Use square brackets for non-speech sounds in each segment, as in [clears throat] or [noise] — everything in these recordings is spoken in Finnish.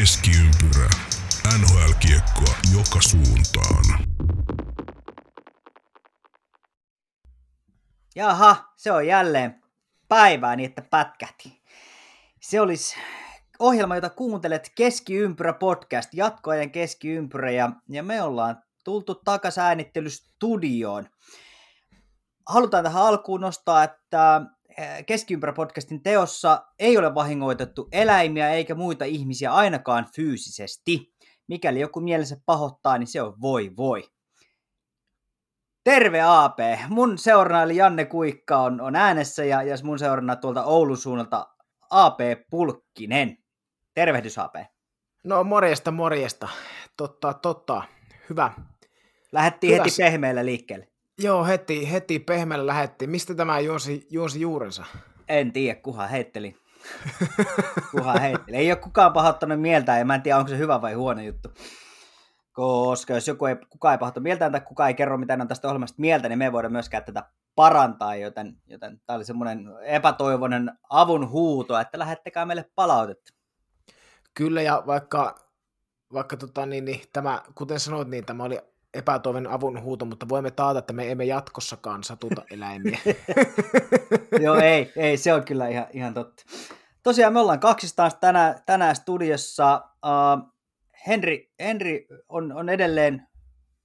Keskiympyrä. NHL-kiekkoa joka suuntaan. Jaha, se on jälleen päivää niin, että pätkähti. Se olisi ohjelma, jota kuuntelet Keskiympyrä podcast, jatkoajan Keskiympyrä, ja, ja me ollaan tultu takaisin äänittelystudioon. Halutaan tähän alkuun nostaa, että Keskiympärä-podcastin teossa ei ole vahingoitettu eläimiä eikä muita ihmisiä ainakaan fyysisesti. Mikäli joku mielensä pahoittaa, niin se on voi voi. Terve AP! Mun seurana eli Janne Kuikka on, on äänessä ja, ja mun seurana tuolta Oulun suunnalta AP Pulkkinen. Tervehdys AP. No morjesta, morjesta. Totta, totta. Hyvä. Lähettiin Hyvä. heti pehmeällä liikkeelle. Joo, heti, heti pehmeällä lähettiin. Mistä tämä juonsi, juonsi juurensa? En tiedä, kuha heitteli. kuha heitteli. Ei ole kukaan pahoittanut mieltä ja mä en tiedä, onko se hyvä vai huono juttu. Koska jos joku ei, kukaan ei pahoita mieltään tai kukaan ei kerro mitään on tästä ohjelmasta mieltä, niin me ei voida myöskään tätä parantaa, joten, joten tämä oli semmoinen epätoivoinen avun huuto, että lähettäkää meille palautetta. Kyllä, ja vaikka, vaikka tota, niin, niin, tämä, kuten sanoit, niin tämä oli epätoivon avun huuto, mutta voimme taata, että me emme jatkossakaan satuta [laughs] eläimiä. [laughs] Joo, ei, ei, se on kyllä ihan, ihan totta. Tosiaan me ollaan kaksistaan tänään, tänään studiossa. Uh, Henri, Henri on, on edelleen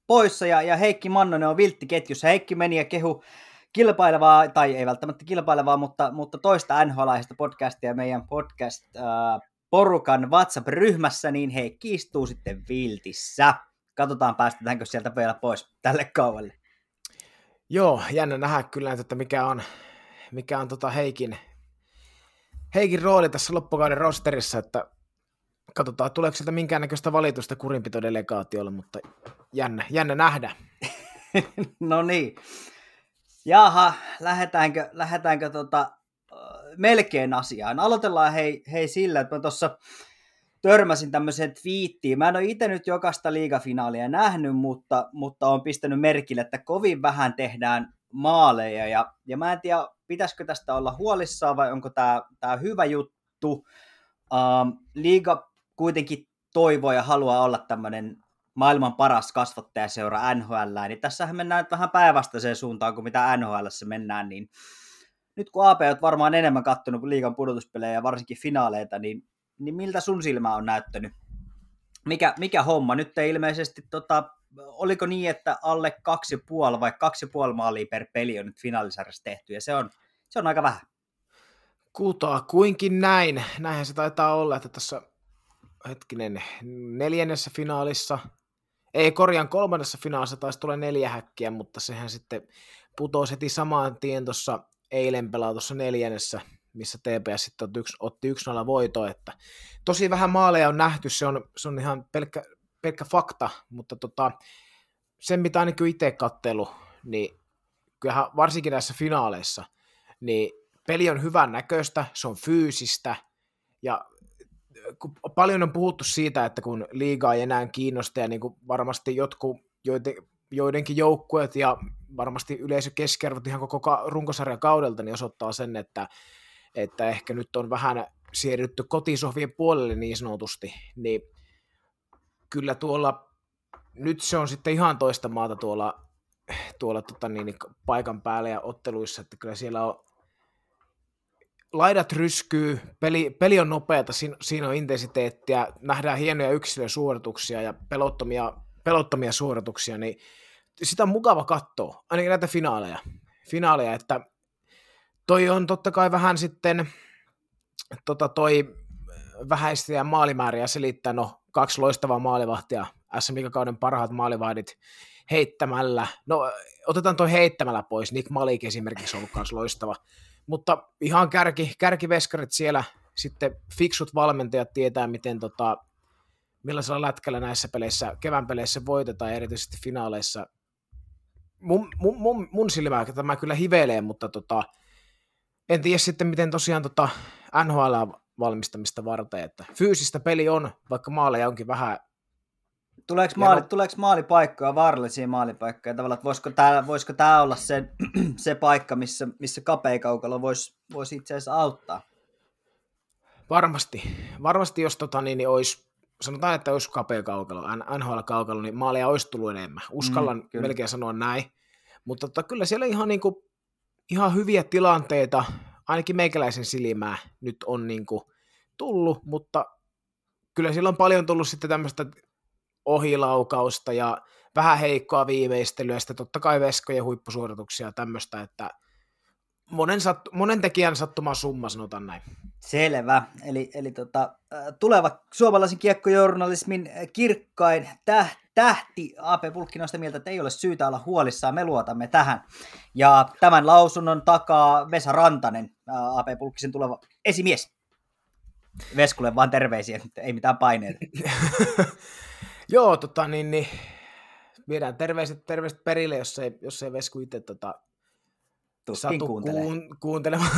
poissa ja, ja Heikki Mannonen on vilttiketjussa. Heikki meni ja kehu kilpailevaa, tai ei välttämättä kilpailevaa, mutta, mutta toista nhl podcastia meidän podcast uh, porukan WhatsApp-ryhmässä, niin Heikki istuu sitten viltissä. Katsotaan päästetäänkö sieltä vielä pois tälle kaualle. Joo, jännä nähdä kyllä, että mikä on, mikä on tota Heikin, Heikin rooli tässä loppukauden rosterissa, että katsotaan, tuleeko sieltä minkäännäköistä valitusta kurinpitodelegaatiolle, mutta jännä, jännä nähdä. [laughs] no niin. Jaha, lähdetäänkö, lähdetäänkö tota, melkein asiaan. Aloitellaan hei, hei sillä, että mä tuossa törmäsin tämmöiseen twiittiin. Mä en ole itse nyt jokaista liigafinaalia nähnyt, mutta, mutta on pistänyt merkille, että kovin vähän tehdään maaleja. Ja, ja mä en tiedä, pitäisikö tästä olla huolissaan vai onko tämä, hyvä juttu. Um, liiga kuitenkin toivoo ja haluaa olla tämmöinen maailman paras kasvattajaseura NHL, niin tässähän mennään nyt vähän päinvastaiseen suuntaan kuin mitä NHL mennään, niin nyt kun AP olet varmaan enemmän kattonut liigan pudotuspelejä ja varsinkin finaaleita, niin, niin miltä sun silmä on näyttänyt? Mikä, mikä homma? Nyt ei ilmeisesti, tota, oliko niin, että alle kaksi puoli vai kaksi puoli maalia per peli on nyt finaalisarjassa tehty, ja se on, se on aika vähän. Kutaa kuinkin näin. Näinhän se taitaa olla, että tässä hetkinen neljännessä finaalissa, ei korjaan kolmannessa finaalissa taisi tulla neljä häkkiä, mutta sehän sitten putosi heti samaan tien tuossa eilen pelatussa neljännessä, missä TPS sitten otti 1-0 voito, että tosi vähän maaleja on nähty, se on, se on ihan pelkkä, pelkkä fakta, mutta tota, sen mitä ainakin itse kattelu, niin kyllähän varsinkin näissä finaaleissa, niin peli on hyvän näköistä, se on fyysistä, ja kun paljon on puhuttu siitä, että kun liigaa ei enää kiinnosta, ja niin kuin varmasti jotkut, joiden, joidenkin joukkueet ja varmasti yleisö keskiarvot ihan koko runkosarjan kaudelta, niin osoittaa sen, että, että ehkä nyt on vähän siirrytty kotisohvien puolelle niin sanotusti, niin kyllä tuolla, nyt se on sitten ihan toista maata tuolla, tuolla tota niin, paikan päällä ja otteluissa, että kyllä siellä on laidat ryskyy, peli, peli on nopeata, siinä, siinä on intensiteettiä, nähdään hienoja yksilösuorituksia ja pelottomia, pelottomia suorituksia, niin sitä on mukava katsoa, ainakin näitä finaaleja, finaaleja että toi on totta kai vähän sitten tota toi vähäistä maalimääriä selittää, no kaksi loistavaa maalivahtia, SM kauden parhaat maalivahdit heittämällä, no otetaan toi heittämällä pois, Nick Malik esimerkiksi on ollut myös loistava, mutta ihan kärki, kärkiveskarit siellä, sitten fiksut valmentajat tietää, miten tota, millaisella lätkällä näissä peleissä, kevään peleissä voitetaan, erityisesti finaaleissa. Mun, mun, mun, mun silmää tämä kyllä hivelee, mutta tota, en tiedä sitten, miten tosiaan tota NHL valmistamista varten, että fyysistä peli on, vaikka maaleja onkin vähän Tuleeko, maali, tuleeko maalipaikkoja, vaarallisia maalipaikkoja? Tavallaan, että voisiko tämä, voisiko tämä olla se, [clears throat] se paikka, missä, missä kapeikaukalo voisi, voisi itse asiassa auttaa? Varmasti. Varmasti, jos tota, niin, niin olisi, sanotaan, että olisi kapea kaukalo, NHL-kaukalo, niin maalia olisi tullut enemmän. Uskallan mm, kyllä. melkein sanoa näin. Mutta tota, kyllä siellä ihan, niin kuin, ihan hyviä tilanteita, ainakin meikäläisen silmää nyt on niin kuin, tullut, mutta kyllä siellä on paljon tullut sitten tämmöistä ohilaukausta ja vähän heikkoa viimeistelyä, sitten totta kai veskojen huippusuorituksia ja tämmöistä, että monen, sat, monen tekijän sattuma summa, sanotaan näin. Selvä. Eli, eli tota, tuleva suomalaisen kiekkojournalismin kirkkain täh, tähti AP Pulkkinen on sitä mieltä, että ei ole syytä olla huolissaan, me luotamme tähän. Ja tämän lausunnon takaa Vesa Rantanen, AP Pulkkisen tuleva esimies. Veskulle vaan terveisiä, [laughs] ei mitään paineita. [laughs] Joo, tota niin, niin viedään terveiset, terveiset perille, jos ei, jos ei Vesku itse tota, satu kuun, kuuntelemaan.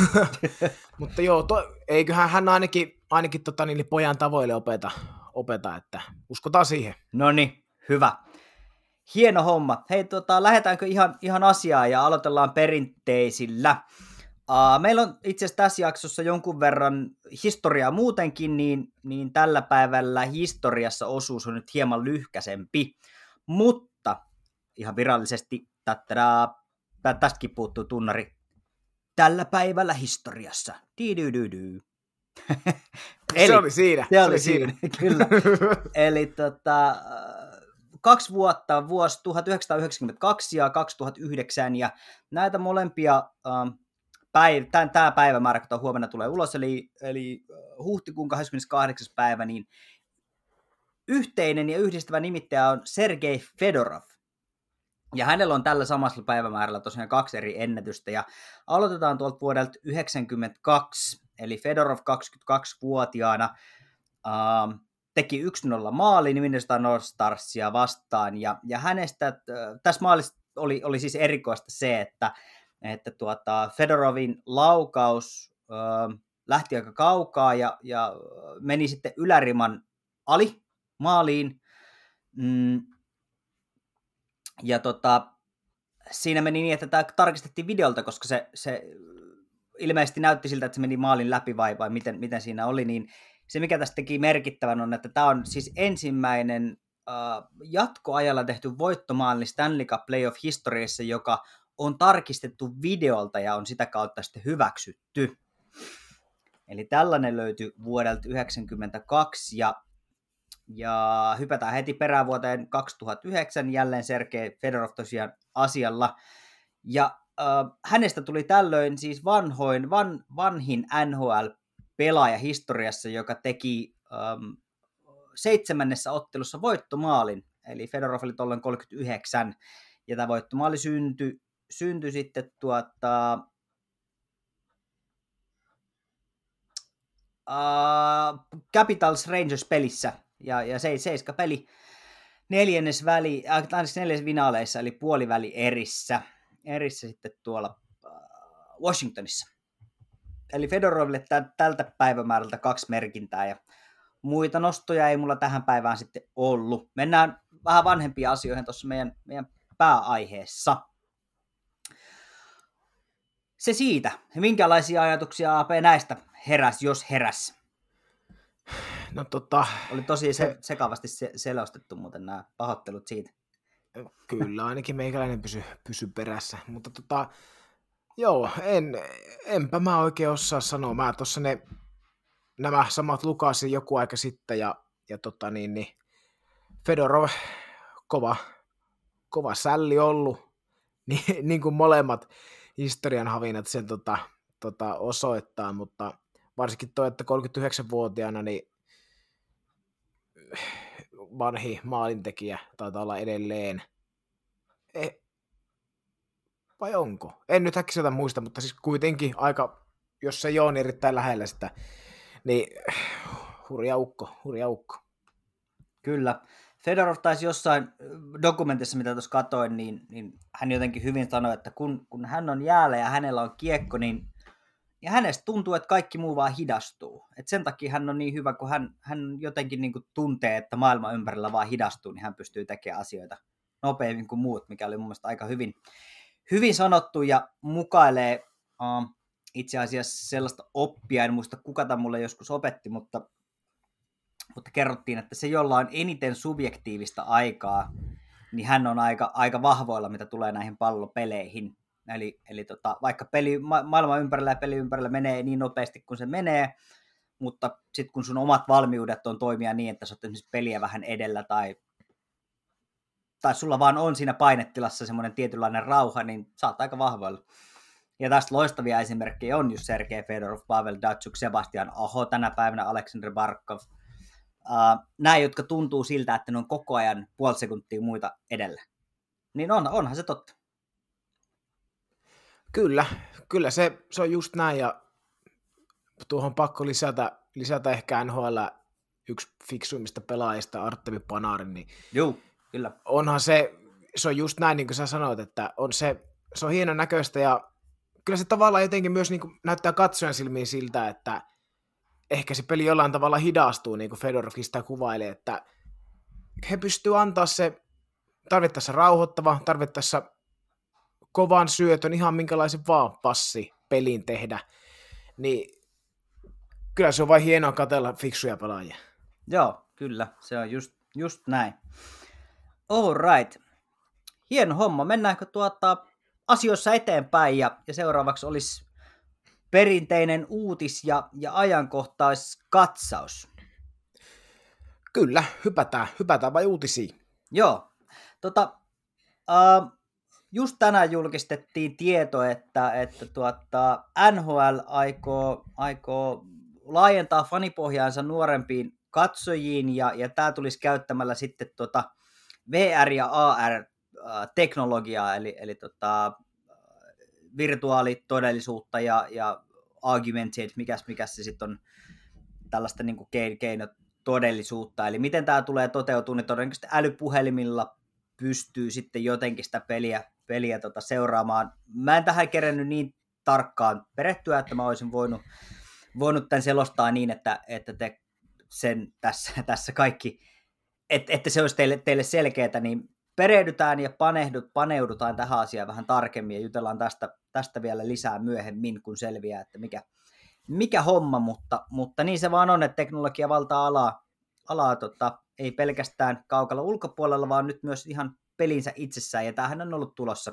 [laughs] Mutta joo, to, eiköhän hän ainakin, ainakin tota, niin, pojan tavoille opeta, opeta, että uskotaan siihen. No niin, hyvä. Hieno homma. Hei, tota, lähdetäänkö ihan, ihan asiaan ja aloitellaan perinteisillä. Uh, meillä on itse asiassa tässä jaksossa jonkun verran historiaa muutenkin, niin, niin tällä päivällä historiassa osuus on nyt hieman lyhkäsempi. Mutta ihan virallisesti, tattadaa, tästäkin puuttuu tunnari, tällä päivällä historiassa. [laughs] Eli, se oli siinä. Se, se oli siinä, siinä. [laughs] kyllä. [laughs] Eli tota, kaksi vuotta, vuosi 1992 ja 2009, ja näitä molempia um, päiv- tämä päivämäärä, kun huomenna tulee ulos, eli, eli huhtikuun 28. päivä, niin yhteinen ja yhdistävä nimittäjä on Sergei Fedorov. Ja hänellä on tällä samassa päivämäärällä tosiaan kaksi eri ennätystä. Ja aloitetaan tuolta vuodelta 1992, eli Fedorov 22-vuotiaana uh, teki 1-0 maali Minnesota North Starsia vastaan. Ja, ja hänestä, äh, tässä maalissa oli, oli siis erikoista se, että, että tuota, Fedorovin laukaus uh, lähti aika kaukaa ja, ja meni sitten yläriman ali maaliin. Mm, ja tota, siinä meni niin, että tämä tarkistettiin videolta, koska se, se ilmeisesti näytti siltä, että se meni maalin läpi vai, vai miten, miten siinä oli, niin se mikä tästä teki merkittävän on, että tämä on siis ensimmäinen uh, jatkoajalla tehty voittomaali Stanley Cup Playoff historiassa, joka on tarkistettu videolta ja on sitä kautta sitten hyväksytty. Eli tällainen löytyi vuodelta 1992 ja ja hypätään heti perään vuoteen 2009, jälleen Sergei Fedorov tosiaan asialla. Ja äh, hänestä tuli tällöin siis vanhoin, van, vanhin NHL-pelaaja historiassa, joka teki ähm, seitsemännessä ottelussa voittomaalin. Eli Fedorov oli tuolloin 39, ja tämä voittomaali syntyi, syntyi sitten tuota, uh, Capitals Rangers pelissä ja, ja se, seiska peli neljännes väli, äh, neljäs finaaleissa, eli puoliväli erissä, erissä sitten tuolla äh, Washingtonissa. Eli Fedoroville tä, tältä päivämäärältä kaksi merkintää ja muita nostoja ei mulla tähän päivään sitten ollut. Mennään vähän vanhempiin asioihin tuossa meidän, meidän pääaiheessa. Se siitä. Minkälaisia ajatuksia AP näistä heräs, jos heräs? No tota... Oli tosi se, sekavasti se, selostettu muuten nämä pahoittelut siitä. Kyllä, ainakin meikäläinen pysy, pysy perässä. Mutta tota, joo, en, enpä mä oikein osaa sanoa. Mä tuossa ne, nämä samat lukasin joku aika sitten ja, ja tota niin, niin Fedorov, kova, kova sälli ollut, [laughs] niin, niin kuin molemmat historian havinat sen tota, tota osoittaa, mutta varsinkin toi, että 39-vuotiaana, niin vanhi maalintekijä taitaa olla edelleen. E, vai onko? En nyt äkkiseltä muista, mutta siis kuitenkin aika, jos se on erittäin lähellä sitä, niin [sighs] hurja ukko, hurja ukko. Kyllä. Fedorov taisi jossain dokumentissa, mitä tuossa katoin, niin, niin hän jotenkin hyvin sanoi, että kun, kun hän on jäällä ja hänellä on kiekko, niin ja hänestä tuntuu, että kaikki muu vaan hidastuu. Et sen takia hän on niin hyvä, kun hän, hän jotenkin niin kuin tuntee, että maailma ympärillä vaan hidastuu, niin hän pystyy tekemään asioita nopeammin kuin muut, mikä oli mun mielestä aika hyvin, hyvin sanottu ja mukailee uh, itse asiassa sellaista oppia, en muista kuka tämä mulle joskus opetti, mutta mutta kerrottiin, että se, jolla on eniten subjektiivista aikaa, niin hän on aika, aika vahvoilla, mitä tulee näihin pallopeleihin. Eli, eli tota, vaikka peli, ma- maailman ympärillä ja peli ympärillä menee niin nopeasti kuin se menee, mutta sitten kun sun omat valmiudet on toimia niin, että sä oot esimerkiksi peliä vähän edellä tai, tai sulla vaan on siinä painetilassa semmoinen tietynlainen rauha, niin oot aika vahvoilla. Ja tästä loistavia esimerkkejä on just Sergei Fedorov, Pavel Datsuk, Sebastian Aho, tänä päivänä Aleksander Barkov. Uh, nämä, jotka tuntuu siltä, että ne on koko ajan puoli sekuntia muita edellä. Niin on, onhan se totta. Kyllä, kyllä se, se on just näin ja tuohon pakko lisätä, lisätä ehkä NHL yksi fiksuimmista pelaajista, Artemi Panarin, niin Joo, kyllä. onhan se, se on just näin, niin kuin sä sanoit, että on se, se on hienon näköistä ja kyllä se tavallaan jotenkin myös niin kuin näyttää katsojan silmiin siltä, että ehkä se peli jollain tavalla hidastuu, niin kuin Fedorovkin sitä kuvailee, että he pystyvät antaa se tarvittaessa rauhoittava, tarvittaessa kovan syötön, ihan minkälaisen vaan passi peliin tehdä, niin kyllä se on vain hienoa katella fiksuja pelaajia. Joo, kyllä, se on just, just näin. All right. Hieno homma. Mennäänkö tuota asioissa eteenpäin ja, ja seuraavaksi olisi perinteinen uutis- ja, ja ajankohtaiskatsaus. Kyllä, hypätään, hypätään vai uutisiin. Joo. Tota, uh, just tänään julkistettiin tieto, että, että tuota, NHL aikoo, aikoo laajentaa fanipohjaansa nuorempiin katsojiin, ja, ja tämä tulisi käyttämällä sitten tuota VR- ja AR-teknologiaa, eli, eli tota, virtuaalitodellisuutta ja, ja augmented, mikäs, mikäs se sitten on tällaista niin keinotodellisuutta. Eli miten tämä tulee toteutumaan, niin todennäköisesti älypuhelimilla pystyy sitten jotenkin sitä peliä, peliä tota seuraamaan. Mä en tähän kerennyt niin tarkkaan perehtyä, että mä olisin voinut, voinut tämän selostaa niin, että, että te sen tässä, tässä kaikki, että, että se olisi teille, teille selkeää, niin perehdytään ja panehdut, paneudutaan tähän asiaan vähän tarkemmin ja jutellaan tästä, tästä vielä lisää myöhemmin, kun selviää, että mikä, mikä homma, mutta, mutta niin se vaan on, että teknologia valtaa alaa, alaa tota, ei pelkästään kaukalla ulkopuolella, vaan nyt myös ihan pelinsä itsessään, ja tämähän on ollut tulossa,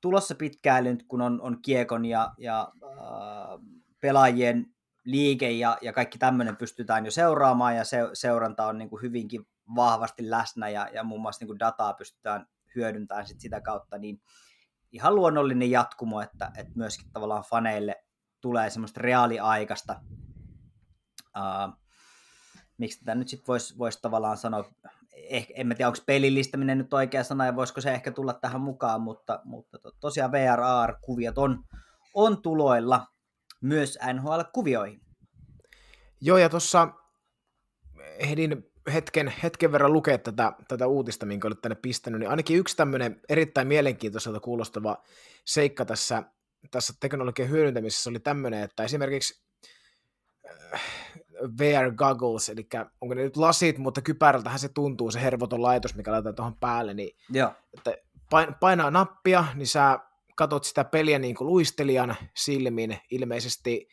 tulossa pitkään nyt, kun on, on kiekon ja, ja äh, pelaajien liike ja, ja kaikki tämmöinen pystytään jo seuraamaan, ja se, seuranta on niin kuin hyvinkin vahvasti läsnä, ja, ja muun muassa niin kuin dataa pystytään hyödyntämään sit sitä kautta, niin ihan luonnollinen jatkumo, että, että myöskin tavallaan faneille tulee semmoista reaaliaikaista uh, miksi tätä nyt sitten voisi vois tavallaan sanoa, eh, en mä tiedä, onko pelillistäminen nyt oikea sana ja voisiko se ehkä tulla tähän mukaan, mutta, mutta to, tosiaan VRR-kuviot on, on tuloilla myös NHL-kuvioihin. Joo, ja tuossa ehdin hetken, hetken verran lukea tätä, tätä uutista, minkä olet tänne pistänyt, niin ainakin yksi tämmöinen erittäin mielenkiintoiselta kuulostava seikka tässä, tässä teknologian hyödyntämisessä oli tämmöinen, että esimerkiksi äh, VR goggles, eli onko ne nyt lasit, mutta kypärältähän se tuntuu, se hervoton laitos, mikä laitetaan tuohon päälle, niin Joo. Että painaa nappia, niin sä katot sitä peliä niin kuin luistelijan silmin, ilmeisesti,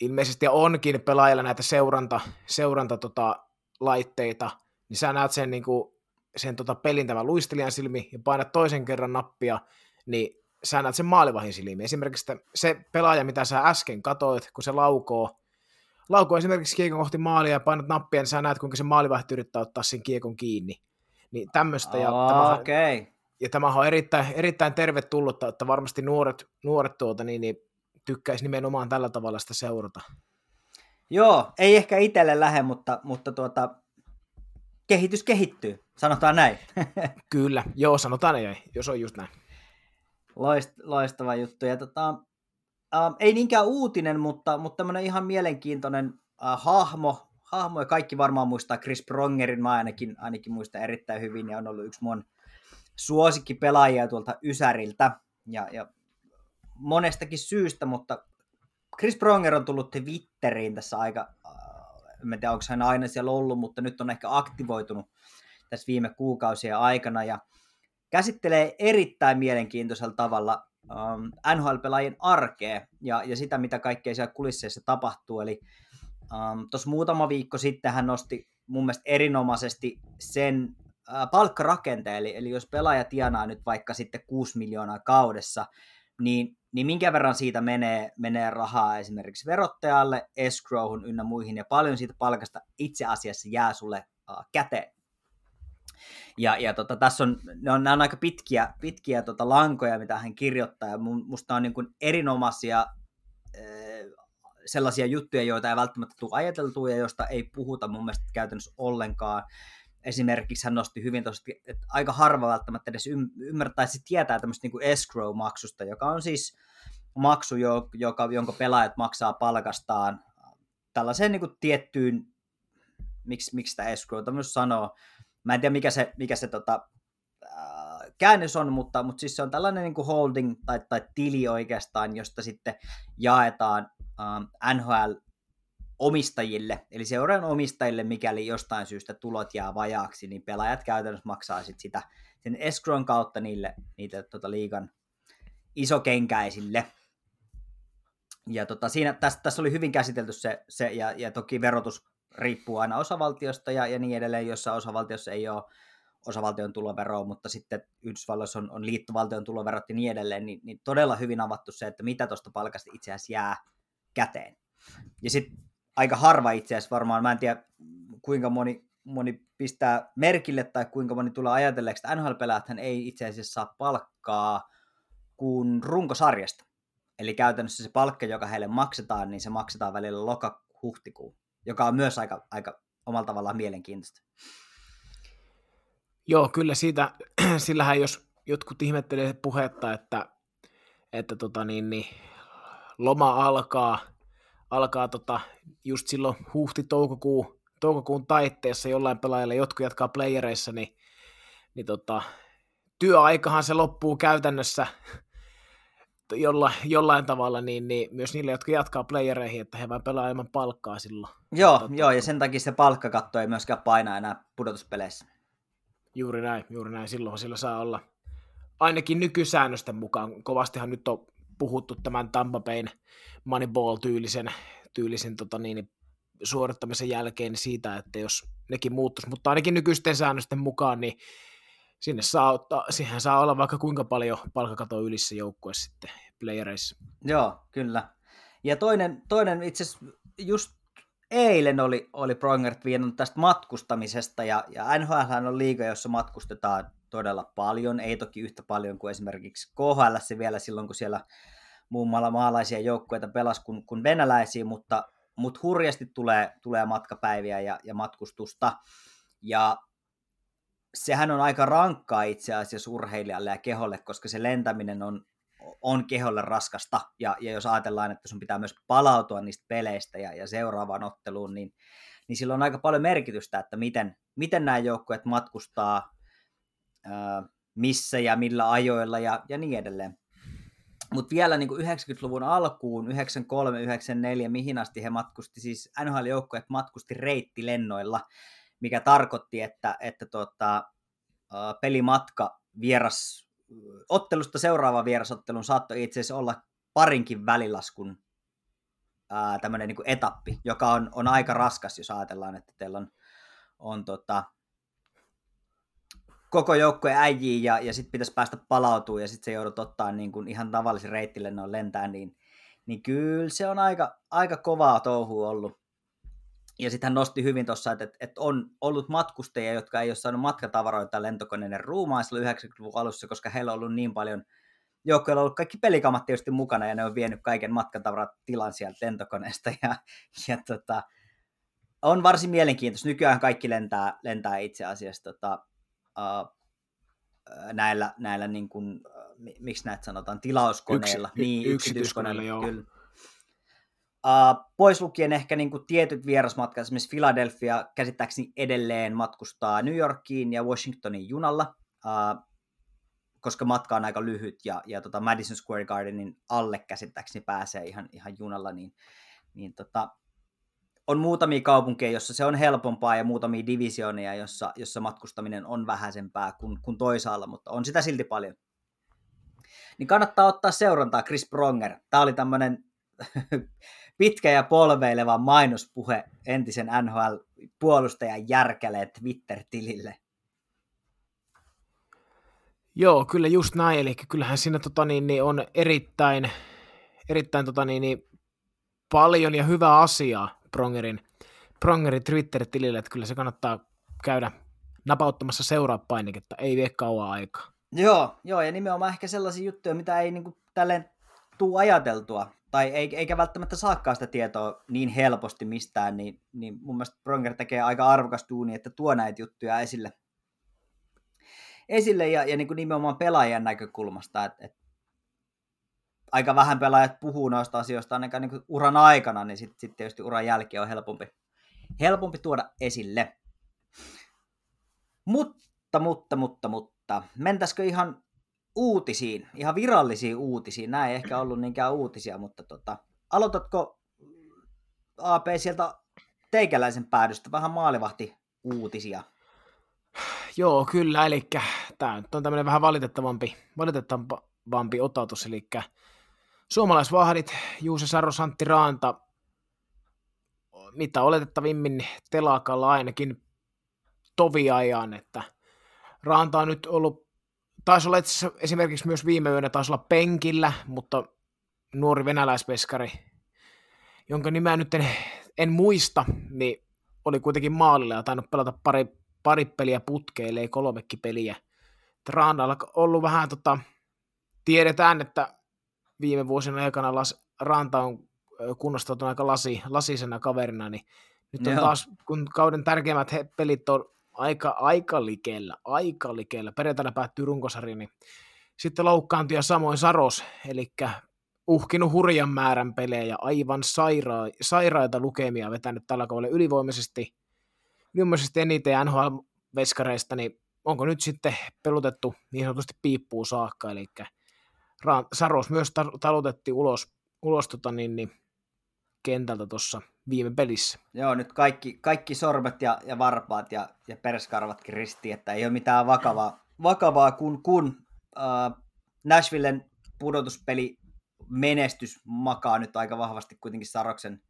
ilmeisesti onkin pelaajalla näitä seuranta, seuranta tota, laitteita, niin sä näet sen, niin kuin, sen tota pelin tämän luistelijan silmi ja painat toisen kerran nappia, niin sä näet sen maalivahin silmi. Esimerkiksi se pelaaja, mitä sä äsken katoit, kun se laukoo, laukoo esimerkiksi kiekon kohti maalia ja painat nappia, niin sä näet, kuinka se maalivahti yrittää ottaa sen kiekon kiinni. Niin tämmöistä. Ja, oh, okay. ja tämä on erittäin, erittäin tervetullut, että varmasti nuoret, nuoret tuota, niin, niin tykkäisi nimenomaan tällä tavalla sitä seurata. Joo, ei ehkä itselle lähde, mutta, mutta tuota, kehitys kehittyy, sanotaan näin. [laughs] Kyllä, joo, sanotaan näin, jos on just näin. Loist, loistava juttu. Ja tota, äh, ei niinkään uutinen, mutta, mutta tämmöinen ihan mielenkiintoinen äh, hahmo, hahmo, ja kaikki varmaan muistaa Chris Prongerin, mä ainakin, ainakin muistan erittäin hyvin, ja on ollut yksi mun suosikkipelaajia tuolta Ysäriltä, ja, ja monestakin syystä, mutta Chris Pronger on tullut Twitteriin tässä aika, äh, en tiedä onko hän aina siellä ollut, mutta nyt on ehkä aktivoitunut tässä viime kuukausien aikana, ja käsittelee erittäin mielenkiintoisella tavalla um, NHL-pelaajien arkea ja, ja sitä, mitä kaikkea siellä kulisseissa tapahtuu. Eli Um, Tuossa muutama viikko sitten hän nosti mun mielestä erinomaisesti sen uh, palkkarakenteen, eli, eli jos pelaaja tienaa nyt vaikka sitten 6 miljoonaa kaudessa, niin, niin minkä verran siitä menee, menee rahaa esimerkiksi verottajalle, escrowhun ynnä muihin, ja paljon siitä palkasta itse asiassa jää sulle uh, käteen. Ja, ja tota, tässä on, ne on, nämä on aika pitkiä, pitkiä tota, lankoja, mitä hän kirjoittaa, ja musta on niin kuin erinomaisia sellaisia juttuja, joita ei välttämättä tule ajateltua ja joista ei puhuta mun mielestä käytännössä ollenkaan. Esimerkiksi hän nosti hyvin tuosta, että aika harva välttämättä edes ymmärtäisi tietää tämmöistä niin kuin escrow-maksusta, joka on siis maksu, joka, jonka pelaajat maksaa palkastaan tällaiseen niin kuin tiettyyn, miksi, miksi sitä escrow myös sanoo, mä en tiedä mikä se, mikä se tota, käännös on, mutta, mutta siis se on tällainen niin kuin holding tai, tai tili oikeastaan, josta sitten jaetaan ähm, NHL omistajille, eli seuran omistajille, mikäli jostain syystä tulot jää vajaaksi, niin pelaajat käytännössä maksaa sit sitä sen escrown kautta niille, niitä tota, liigan isokenkäisille. Ja tota, siinä, tässä, tässä oli hyvin käsitelty se, se ja, ja toki verotus riippuu aina osavaltiosta ja, ja niin edelleen, jossa osavaltiossa ei ole osavaltion tuloveroa, mutta sitten Yhdysvalloissa on, on liittovaltion tuloverot ja niin edelleen, niin, niin todella hyvin avattu se, että mitä tuosta palkasta itse asiassa jää käteen. Ja sitten aika harva itse asiassa varmaan, mä en tiedä kuinka moni, moni pistää merkille tai kuinka moni tulee ajatelleeksi, että NHL-pelaajat ei itse asiassa saa palkkaa kuin runkosarjasta. Eli käytännössä se palkka, joka heille maksetaan, niin se maksetaan välillä loka-huhtikuun, joka on myös aika, aika omalla tavallaan mielenkiintoista. Joo, kyllä siitä, [clears throat] sillähän jos jotkut ihmettelee puhetta, että, että tota niin, niin, loma alkaa, alkaa tota, just silloin huhti-toukokuun toukokuun taitteessa jollain pelaajalla, jotkut jatkaa playereissa, niin, niin tota, työaikahan se loppuu käytännössä [laughs] jolla, jollain tavalla, niin, niin myös niille, jotka jatkaa playereihin, että he vain pelaa ilman palkkaa silloin. Joo, tota, joo, ja sen takia se palkkakatto ei myöskään paina enää pudotuspeleissä. Juuri näin, juuri näin. Silloin sillä saa olla ainakin nykysäännösten mukaan. Kovastihan nyt on puhuttu tämän Tampa Bayn Moneyball-tyylisen tyylisen, tota niin, suorittamisen jälkeen siitä, että jos nekin muuttuisi, mutta ainakin nykyisten säännösten mukaan, niin sinne saa ottaa, siihen saa olla vaikka kuinka paljon palkakato ylissä joukkueessa sitten playereissa. Joo, kyllä. Ja toinen, toinen itse asiassa just eilen oli, oli Prongert vienyt tästä matkustamisesta, ja, ja NHL on liiga, jossa matkustetaan todella paljon, ei toki yhtä paljon kuin esimerkiksi KHL vielä silloin, kun siellä muun muassa maalaisia joukkueita pelasi kuin, kuin venäläisiä, mutta, mutta hurjasti tulee, tulee matkapäiviä ja, ja matkustusta, ja sehän on aika rankkaa itse asiassa urheilijalle ja keholle, koska se lentäminen on, on keholle raskasta, ja, ja jos ajatellaan, että sun pitää myös palautua niistä peleistä ja, ja seuraavaan otteluun, niin, niin sillä on aika paljon merkitystä, että miten, miten nämä joukkueet matkustaa, missä ja millä ajoilla ja, ja niin edelleen. Mutta vielä niin kuin 90-luvun alkuun, 93, 94, mihin asti he matkusti, siis NHL-joukkueet matkusti reittilennoilla, mikä tarkoitti, että, että tota, pelimatka vieras ottelusta seuraava vierasottelun saattoi itse asiassa olla parinkin välilaskun tämmöinen niin etappi, joka on, on aika raskas, jos ajatellaan, että teillä on, on tota, koko joukkue äijii ja, ja sitten pitäisi päästä palautumaan ja sitten se joudut ottaa niin kuin ihan tavallisen reittilennon lentää, niin, niin kyllä se on aika, aika kovaa touhua ollut. Ja sitten hän nosti hyvin tuossa, että, että on ollut matkustajia, jotka ei ole saanut matkatavaroita lentokoneiden ruumaan silloin 90-luvun alussa, koska heillä on ollut niin paljon joukkoilla on ollut kaikki pelikamat tietysti mukana ja ne on vienyt kaiken matkatavarat tilan sieltä lentokoneesta ja, ja tota, on varsin mielenkiintoista. Nykyään kaikki lentää, lentää itse asiassa tota, uh, näillä, näillä niin kuin, miksi näitä sanotaan, tilauskoneilla. Yksi, niin, yksityiskoneilla, joo. Kyllä. Uh, pois lukien ehkä niin kuin tietyt vierasmatkat, esimerkiksi Philadelphia käsittääkseni edelleen matkustaa New Yorkiin ja Washingtonin junalla, uh, koska matka on aika lyhyt ja, ja tota Madison Square Gardenin alle käsittääkseni pääsee ihan, ihan junalla, niin, niin tota, on muutamia kaupunkeja, jossa se on helpompaa ja muutamia divisioneja, jossa, jossa matkustaminen on vähäisempää kuin, kuin toisaalla, mutta on sitä silti paljon. Niin kannattaa ottaa seurantaa Chris Pronger. Tämä oli tämmöinen [laughs] pitkä ja polveileva mainospuhe entisen NHL-puolustajan järkälee Twitter-tilille. Joo, kyllä just näin, eli kyllähän siinä tota, niin, niin on erittäin, erittäin tota, niin, niin, paljon ja hyvää asiaa Prongerin, Prongerin Twitter-tilille, että kyllä se kannattaa käydä napauttamassa seuraa painiketta, ei vie kauan aikaa. Joo, joo, ja nimenomaan ehkä sellaisia juttuja, mitä ei niin tälleen tuu ajateltua, tai eikä välttämättä saakaan sitä tietoa niin helposti mistään, niin, niin mun mielestä Pronger tekee aika arvokas duuni, että tuo näitä juttuja esille, esille ja, ja niin kuin nimenomaan pelaajan näkökulmasta, että, että aika vähän pelaajat puhuu noista asioista ainakaan niin uran aikana, niin sitten sit tietysti uran jälkeen on helpompi, helpompi tuoda esille. Mutta, mutta, mutta, mutta, mentäisikö ihan uutisiin, ihan virallisiin uutisiin. Nämä ei ehkä ollut niinkään uutisia, mutta tota, aloitatko AP sieltä teikäläisen päädystä vähän maalivahti uutisia? Joo, kyllä, eli tämä on tämmöinen vähän valitettavampi, valitettavampi otatus, eli suomalaisvahdit Juuse Saro, Santti Raanta, mitä oletettavimmin telakalla ainakin toviajan, että Raanta on nyt ollut taisi olla esimerkiksi myös viime yönä taisi olla penkillä, mutta nuori venäläispeskari, jonka nimeä nyt en, en muista, niin oli kuitenkin maalilla ja tainnut pelata pari, pari peliä putkeen, ei kolmekin peliä. Raanalla on ollut vähän, tota, tiedetään, että viime vuosina aikana Las, Ranta on kunnostautunut aika lasi, lasisena kaverina, niin nyt on Joo. taas, kun kauden tärkeimmät pelit on aika, aika likellä, aika likellä. Perjantaina päättyy runkosarja, niin sitten loukkaantui samoin Saros, eli uhkinut hurjan määrän pelejä, aivan saira- sairaita lukemia vetänyt tällä kaudella ylivoimaisesti, ylivoimaisesti eniten NHL-veskareista, niin onko nyt sitten pelutettu niin sanotusti piippuun saakka, eli Saros myös talutettiin ulos, ulos tota niin, niin, kentältä tuossa viime pelissä. Joo, nyt kaikki, kaikki sormet ja, ja varpaat ja, ja perskarvatkin ristiin, että ei ole mitään vakavaa, vakavaa kun, kun äh, Nashvillen pudotuspeli menestys makaa nyt aika vahvasti kuitenkin Saroksen,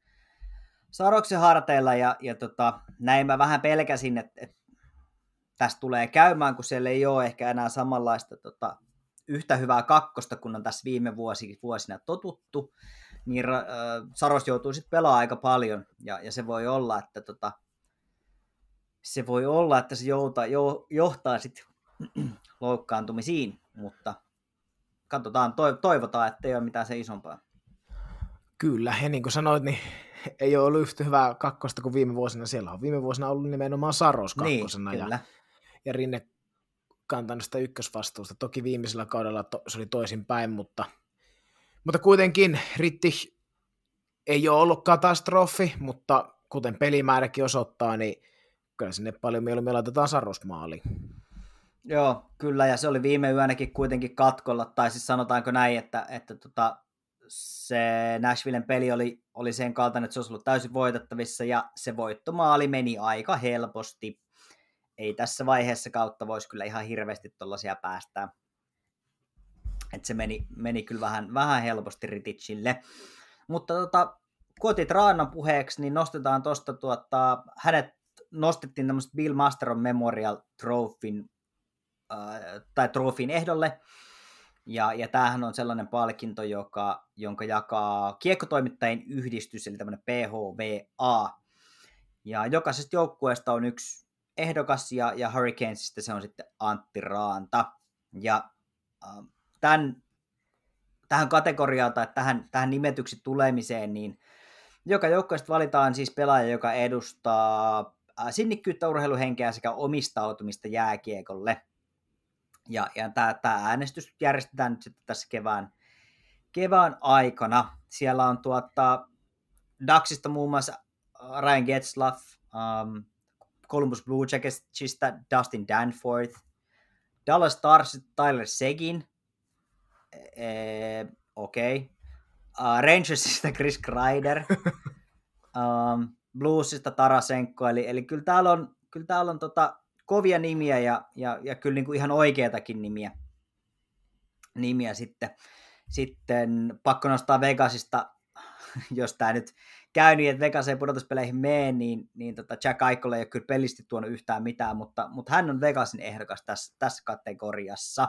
Saroksen harteilla ja, ja tota, näin mä vähän pelkäsin, että, että tästä tulee käymään, kun siellä ei ole ehkä enää samanlaista tota, yhtä hyvää kakkosta, kun on tässä viime vuosi, vuosina totuttu niin äh, Saros joutuu sitten pelaamaan aika paljon, ja, ja se voi olla, että tota, se voi olla, että se jouta, jo, johtaa sitten [clears throat] loukkaantumisiin, mutta katsotaan, toivotaan, että ei ole mitään se isompaa. Kyllä, ja niin kuin sanoit, niin ei ole ollut yhtä hyvää kakkosta kuin viime vuosina. Siellä on viime vuosina ollut nimenomaan Saros niin, kakkosena niin, ja, ja Rinne kantanut sitä ykkösvastuusta. Toki viimeisellä kaudella to, se oli toisin päin, mutta – mutta kuitenkin Ritti ei ole ollut katastrofi, mutta kuten pelimääräkin osoittaa, niin kyllä sinne paljon mieluummin laitetaan sarrosmaali. Joo, kyllä, ja se oli viime yönäkin kuitenkin katkolla, tai siis sanotaanko näin, että, että tota, se Nashvillen peli oli, oli sen kaltainen, että se olisi ollut täysin voitettavissa, ja se voittomaali meni aika helposti. Ei tässä vaiheessa kautta voisi kyllä ihan hirveästi tuollaisia päästää. Et se meni, meni kyllä vähän, vähän helposti Rititsille. Mutta tota, kun otit Raanan puheeksi, niin nostetaan tuosta, tuota, hänet nostettiin tämmöistä Bill Masteron Memorial Trophyn, äh, tai trofin ehdolle. Ja, ja tämähän on sellainen palkinto, joka, jonka jakaa kiekkotoimittajien yhdistys, eli tämmöinen PHVA. Ja jokaisesta joukkueesta on yksi ehdokas, ja, ja Hurricanesista se on sitten Antti Raanta. Ja äh, tämän, tähän kategoriaan tai tähän, tähän nimetyksi tulemiseen, niin joka joukkueesta valitaan siis pelaaja, joka edustaa sinnikkyyttä, urheiluhenkeä sekä omistautumista jääkiekolle. Ja, ja tämä äänestys järjestetään nyt sitten tässä kevään, kevään aikana. Siellä on tuota, Daxista muun muassa Ryan Getzlaff, um, Columbus Blue Jacketsista Dustin Danforth, Dallas Stars Tyler Segin, Eh, okei. Okay. Uh, Rangersista Chris Kreider. [laughs] um, Bluesista Tarasenko. Eli, eli kyllä täällä on, kyllä täällä on tota, kovia nimiä ja, ja, ja kyllä niin kuin ihan oikeatakin nimiä, nimiä sitten. Sitten pakko nostaa Vegasista [laughs] jos tämä nyt käy niin, että Vegas ei pudotuspeleihin mene, niin, niin tota Jack Eichel ei ole kyllä pelisti tuonut yhtään mitään, mutta, mutta hän on Vegasin ehdokas tässä, tässä kategoriassa.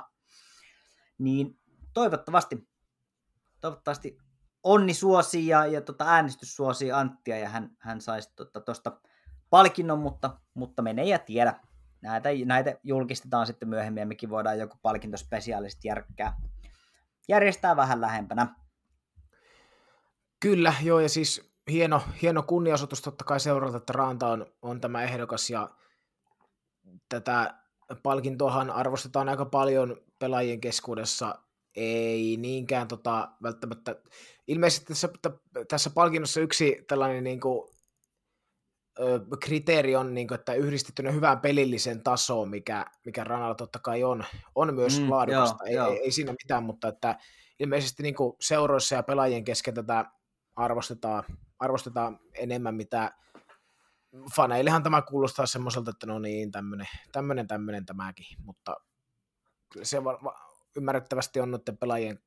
Niin toivottavasti, toivottavasti onni suosii ja, ja tota äänestys suosii Anttia ja hän, hän saisi tuosta tota, palkinnon, mutta, mutta menee ja tiedä. Näitä, näitä julkistetaan sitten myöhemmin ja mekin voidaan joku palkintospesiaalisti järkkää, järjestää vähän lähempänä. Kyllä, joo, ja siis hieno, hieno kunniasoitus totta kai seurata, että Raanta on, on tämä ehdokas, ja tätä palkintohan arvostetaan aika paljon pelaajien keskuudessa, ei niinkään tota, välttämättä, ilmeisesti tässä, tässä palkinnossa yksi tällainen niin kuin, kriteeri on, niin kuin, että yhdistettynä hyvään pelilliseen tasoon, mikä, mikä Ranalla totta kai on, on myös mm, laadukasta, joo, ei, joo. Ei, ei siinä mitään, mutta että ilmeisesti niin kuin seuroissa ja pelaajien kesken tätä arvostetaan, arvostetaan enemmän, mitä faneillehan tämä kuulostaa semmoiselta, että no niin, tämmöinen, tämmöinen, tämmöinen tämäkin, mutta se va- va- ymmärrettävästi on noiden pelaajien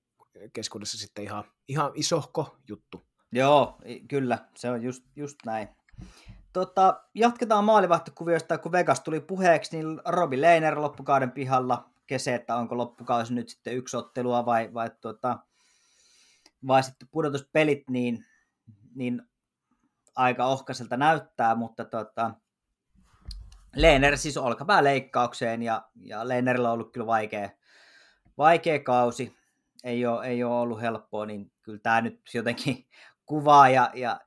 keskuudessa sitten ihan, ihan isohko juttu. Joo, kyllä, se on just, just näin. Tota, jatketaan maalivahtikuviosta, kun Vegas tuli puheeksi, niin Robi Leiner loppukauden pihalla kese, että onko loppukausi nyt sitten yksi ottelua vai, vai, tuota, vai sitten pudotuspelit, niin, niin aika ohkaiselta näyttää, mutta tota, Lehner siis olkapääleikkaukseen ja, ja Lehnerillä on ollut kyllä vaikea, vaikea kausi, ei ole, ei ole ollut helppoa, niin kyllä tämä nyt jotenkin [laughs] kuvaa ja, ja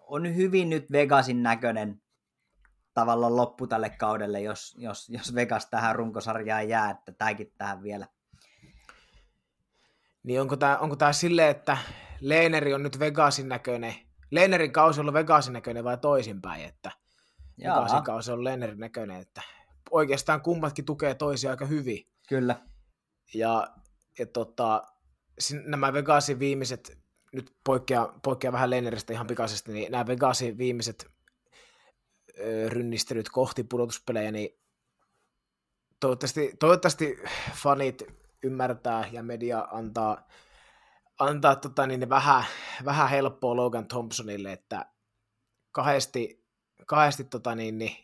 on hyvin nyt Vegasin näköinen tavallaan loppu tälle kaudelle, jos, jos, jos Vegas tähän runkosarjaan jää, että tämäkin tähän vielä. Niin onko tämä, onko silleen, että Leeneri on nyt Vegasin näköinen, Leenerin kausi on ollut Vegasin näköinen vai toisinpäin, että Jaa. Vegasin kausi on Leenerin näköinen, että oikeastaan kummatkin tukee toisia aika hyvin. Kyllä. Ja, ja tota, nämä Vegasin viimeiset, nyt poikkeaa, poikkeaa vähän Leeneristä ihan pikaisesti, niin nämä Vegasin viimeiset rynnistelyt kohti pudotuspelejä, niin toivottavasti, toivottavasti fanit ymmärtää ja media antaa, antaa tota, niin vähän, vähän helppoa Logan Thompsonille, että kahdesti, kahdesti tota, niin, niin,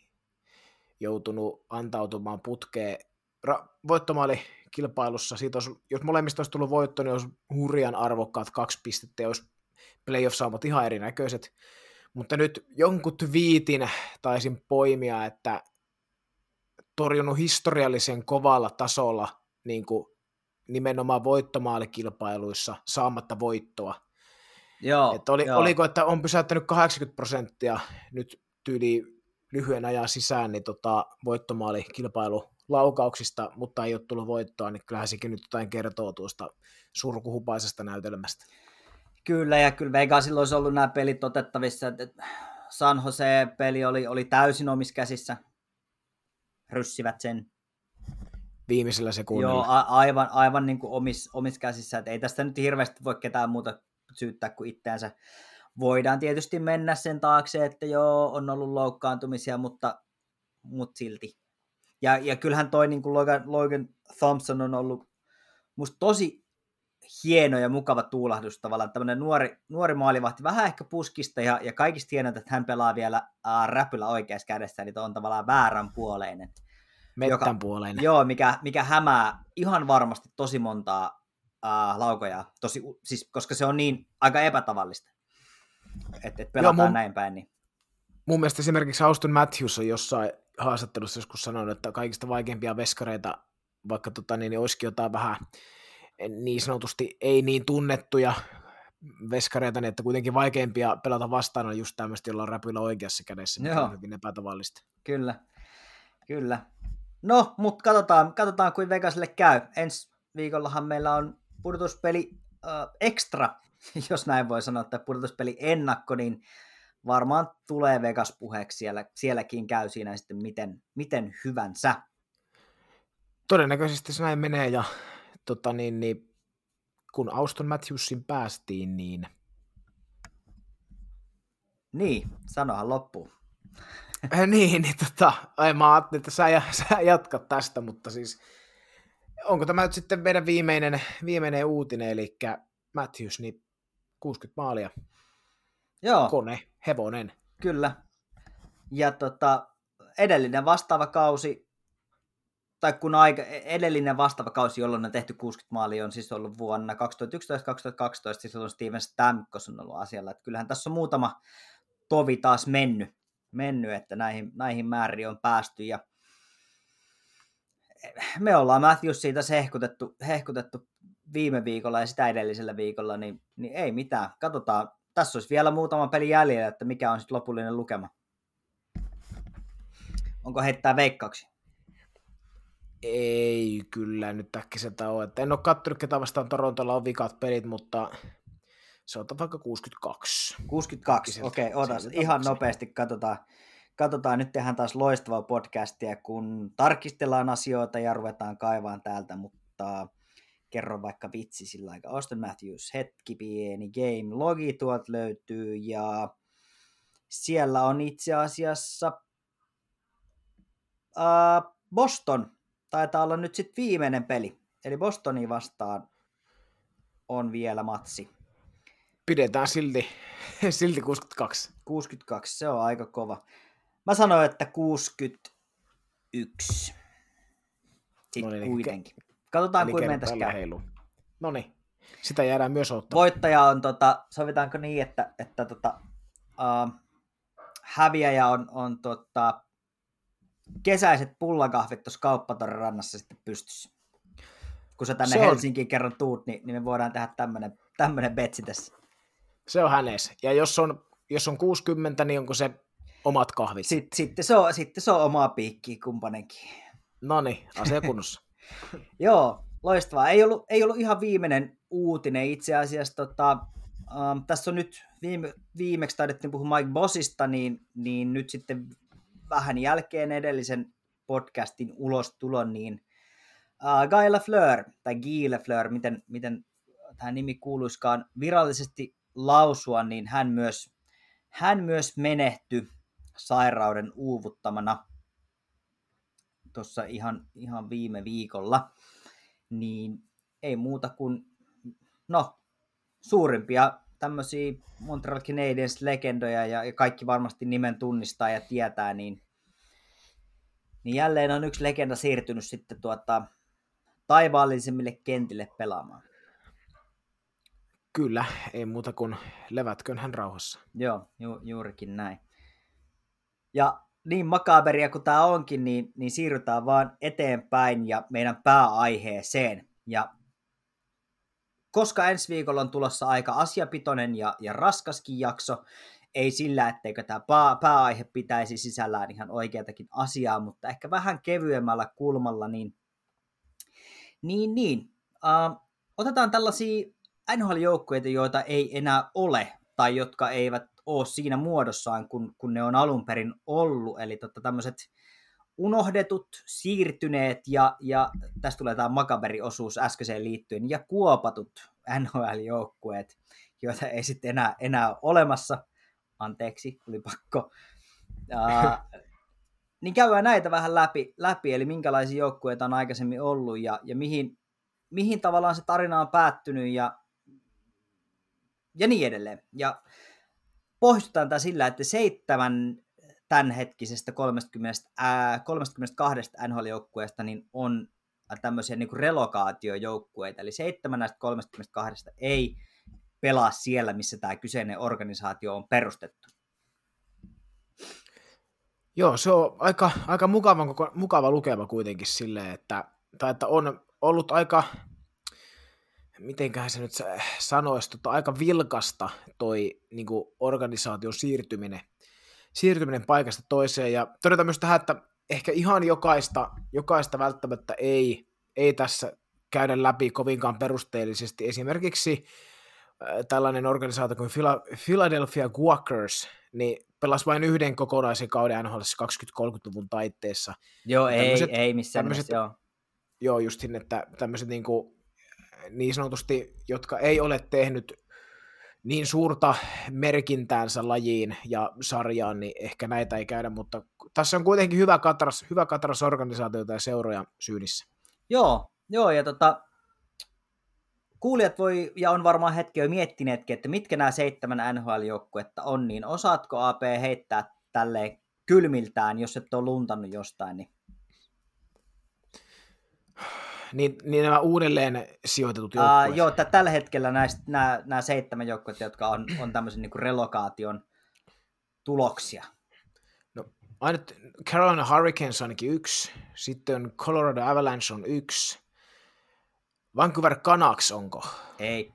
joutunut antautumaan putkeen. Ra- voittomaali kilpailussa, siitä olisi, jos molemmista olisi tullut voitto, niin olisi hurjan arvokkaat kaksi pistettä olisi playoff-saamat ihan erinäköiset. Mutta nyt jonkun viitin taisin poimia, että torjunut historiallisen kovalla tasolla niin kuin nimenomaan voittomaalikilpailuissa saamatta voittoa. Joo, että oli, joo. Oliko, että on pysäyttänyt 80 prosenttia nyt tyyli lyhyen ajan sisään niin tota, voittomaalikilpailu laukauksista, mutta ei ole tullut voittoa, niin kyllähän sekin nyt jotain kertoo tuosta surkuhupaisesta näytelmästä. Kyllä, ja kyllä Vegasilla olisi ollut nämä pelit otettavissa. San Jose-peli oli, oli täysin omissa käsissä. Ryssivät sen. Viimeisellä sekunnilla. Joo, a- aivan, aivan niin kuin omis, omissa käsissä. Et ei tästä nyt hirveästi voi ketään muuta syyttää kuin itseänsä. Voidaan tietysti mennä sen taakse, että joo, on ollut loukkaantumisia, mutta, mutta silti. Ja, ja kyllähän toi niin kuin Logan, Logan Thompson on ollut musta tosi hieno ja mukava tuulahdus tavallaan. Tämmöinen nuori, nuori maalivahti, vähän ehkä puskista ja, ja kaikista hienointa, että hän pelaa vielä äh, räpyllä oikeassa kädessä, eli on tavallaan vääränpuoleinen. Mettän puoleinen. Joo, mikä, mikä hämää ihan varmasti tosi montaa äh, laukoja, tosi, siis, koska se on niin aika epätavallista, että et pelataan Joo, mun, näin päin. Niin. Mun mielestä esimerkiksi Austin Matthews on jossain haastattelussa joskus sanonut, että kaikista vaikeimpia veskareita, vaikka tota, niin, niin olisikin jotain vähän niin sanotusti ei niin tunnettuja veskareita, niin että kuitenkin vaikeimpia pelata vastaan on just tämmöistä, jolla on räpyllä oikeassa kädessä, mikä on hyvin epätavallista. Kyllä, kyllä. No, mutta katsotaan, katsotaan kuin Vegasille käy. Ensi viikollahan meillä on pudotuspeli äh, extra, [laughs] jos näin voi sanoa, että pudotuspeli ennakko, niin varmaan tulee Vegas puheeksi siellä, sielläkin käy siinä sitten miten, miten hyvänsä. Todennäköisesti se näin menee ja tota niin, niin, kun Auston Matthewsin päästiin, niin... Niin, sanohan loppuun. Äh, [laughs] niin, niin tota, ai mä ajattelin, että sä, [laughs] sä jatkat tästä, mutta siis onko tämä nyt sitten meidän viimeinen, viimeinen uutinen, eli Matthews, niin 60 maalia. Joo, Kone, hevonen. kyllä. Ja tota, edellinen vastaava kausi, tai kun aika, edellinen vastaava kausi, jolloin on tehty 60 maalia, on siis ollut vuonna 2011-2012, siis silloin Steven Stamkos on ollut asialla. Että kyllähän tässä on muutama tovi taas mennyt, mennyt että näihin, näihin määriin on päästy. Ja me ollaan Matthews siitä hehkutettu, hehkutettu viime viikolla ja sitä edellisellä viikolla, niin, niin ei mitään. Katsotaan, tässä olisi vielä muutama peli jäljellä, että mikä on sitten lopullinen lukema. Onko heittää veikkauksia? Ei kyllä nyt äkkiseltä ole. En ole kattonut, ketä vastaan Torontolla on vikat pelit, mutta se on vaikka 62. 62, okei, okay, otas. Ihan nopeasti katsotaan. Katsotaan, nyt tehdään taas loistavaa podcastia, kun tarkistellaan asioita ja ruvetaan kaivaan täältä, mutta kerro vaikka vitsi sillä aika. Austin Matthews, hetki pieni game logi tuolta löytyy ja siellä on itse asiassa uh, Boston taitaa olla nyt sitten viimeinen peli. Eli Bostoni vastaan on vielä matsi. Pidetään silti, [laughs] silti 62. 62, se on aika kova. Mä sanoin, että 61. Sitten no niin, kuitenkin. Katsotaan, kuin mentäisi käy. No niin, sitä jäädään myös ottamaan. Voittaja on, tota, sovitaanko niin, että, että tota, uh, häviäjä on, on tota, kesäiset pullakahvit tuossa kauppatorin rannassa sitten pystyssä. Kun sä tänne se Helsinkiin on... kerran tuut, niin, niin me voidaan tehdä tämmönen, tämmönen betsi tässä. Se on hänes. Ja jos on, jos on 60, niin onko se omat kahvit? Sitten, sitten, se, on, sitten se on omaa piikkiä kumpainenkin. No niin, asia kunnossa. [laughs] [laughs] Joo, loistavaa. Ei ollut, ei ollut ihan viimeinen uutinen itse asiassa. Tota, um, tässä on nyt viime, viimeksi taidettiin puhua Mike Bossista, niin, niin nyt sitten vähän jälkeen edellisen podcastin ulostulon, niin uh, Guy Lafleur, tai Guy Lafleur, miten, miten tämä nimi kuuluiskaan virallisesti lausua, niin hän myös, hän myös menehtyi sairauden uuvuttamana tuossa ihan, ihan viime viikolla, niin ei muuta kuin, no, suurimpia tämmöisiä Montreal Canadiens legendoja ja, ja kaikki varmasti nimen tunnistaa ja tietää, niin, niin jälleen on yksi legenda siirtynyt sitten tuota, taivaallisemmille kentille pelaamaan. Kyllä, ei muuta kuin levätkön hän rauhassa. Joo, ju, juurikin näin. Ja niin makaberia kuin tämä onkin, niin, niin siirrytään vaan eteenpäin ja meidän pääaiheeseen. Ja koska ensi viikolla on tulossa aika asiapitoinen ja, ja raskaskin jakso, ei sillä, etteikö tämä pää, pääaihe pitäisi sisällään ihan oikeatakin asiaa, mutta ehkä vähän kevyemmällä kulmalla, niin, niin, niin. Uh, otetaan tällaisia NHL-joukkueita, joita ei enää ole, tai jotka eivät ole siinä muodossaan, kun, kun ne on alun perin ollut, eli totta tämmöiset unohdetut, siirtyneet ja, ja tästä tulee tämä Makaberi-osuus äskeiseen liittyen, ja kuopatut NHL-joukkueet, joita ei sitten enää, enää ole olemassa. Anteeksi, tuli pakko. Uh, niin käydään näitä vähän läpi, läpi eli minkälaisia joukkueita on aikaisemmin ollut ja, ja mihin, mihin tavallaan se tarina on päättynyt ja, ja niin edelleen. Ja pohjustetaan tämä sillä, että seitsemän tämänhetkisestä 30, ää, 32 NHL-joukkueesta niin on tämmöisiä niin relokaatiojoukkueita, eli seitsemän näistä 32 ei pelaa siellä, missä tämä kyseinen organisaatio on perustettu. Joo, se on aika, aika mukava, mukava lukema kuitenkin silleen, että, tai että on ollut aika, mitenköhän se nyt sanoisi, tota, aika vilkasta toi niin organisaation siirtyminen siirtyminen paikasta toiseen. Ja todeta myös tähän, että ehkä ihan jokaista, jokaista välttämättä ei, ei tässä käydä läpi kovinkaan perusteellisesti. Esimerkiksi äh, tällainen organisaatio kuin Philadelphia Guackers, niin pelasi vain yhden kokonaisen kauden NHL 20-30-luvun taitteessa. Joo, ei, ei missään nimessä, joo. Joo, justin, että tämmöiset niin, kuin, niin sanotusti, jotka ei ole tehnyt niin suurta merkintäänsä lajiin ja sarjaan, niin ehkä näitä ei käydä, mutta tässä on kuitenkin hyvä katras, hyvä katras organisaatioita ja seuroja syynissä. Joo, joo ja tota, kuulijat voi, ja on varmaan hetki jo miettineetkin, että mitkä nämä seitsemän NHL-joukkuetta on, niin osaatko AP heittää tälleen kylmiltään, jos et ole luntannut jostain, niin niin, niin nämä uudelleen sijoitetut joukkueet. Uh, joo, t- tällä hetkellä näistä, nämä, nämä seitsemän joukkuetta, jotka on, on tämmöisen niin relokaation tuloksia. No, aina Carolina Hurricanes on ainakin yksi, sitten Colorado Avalanche on yksi, Vancouver Canucks onko? Ei.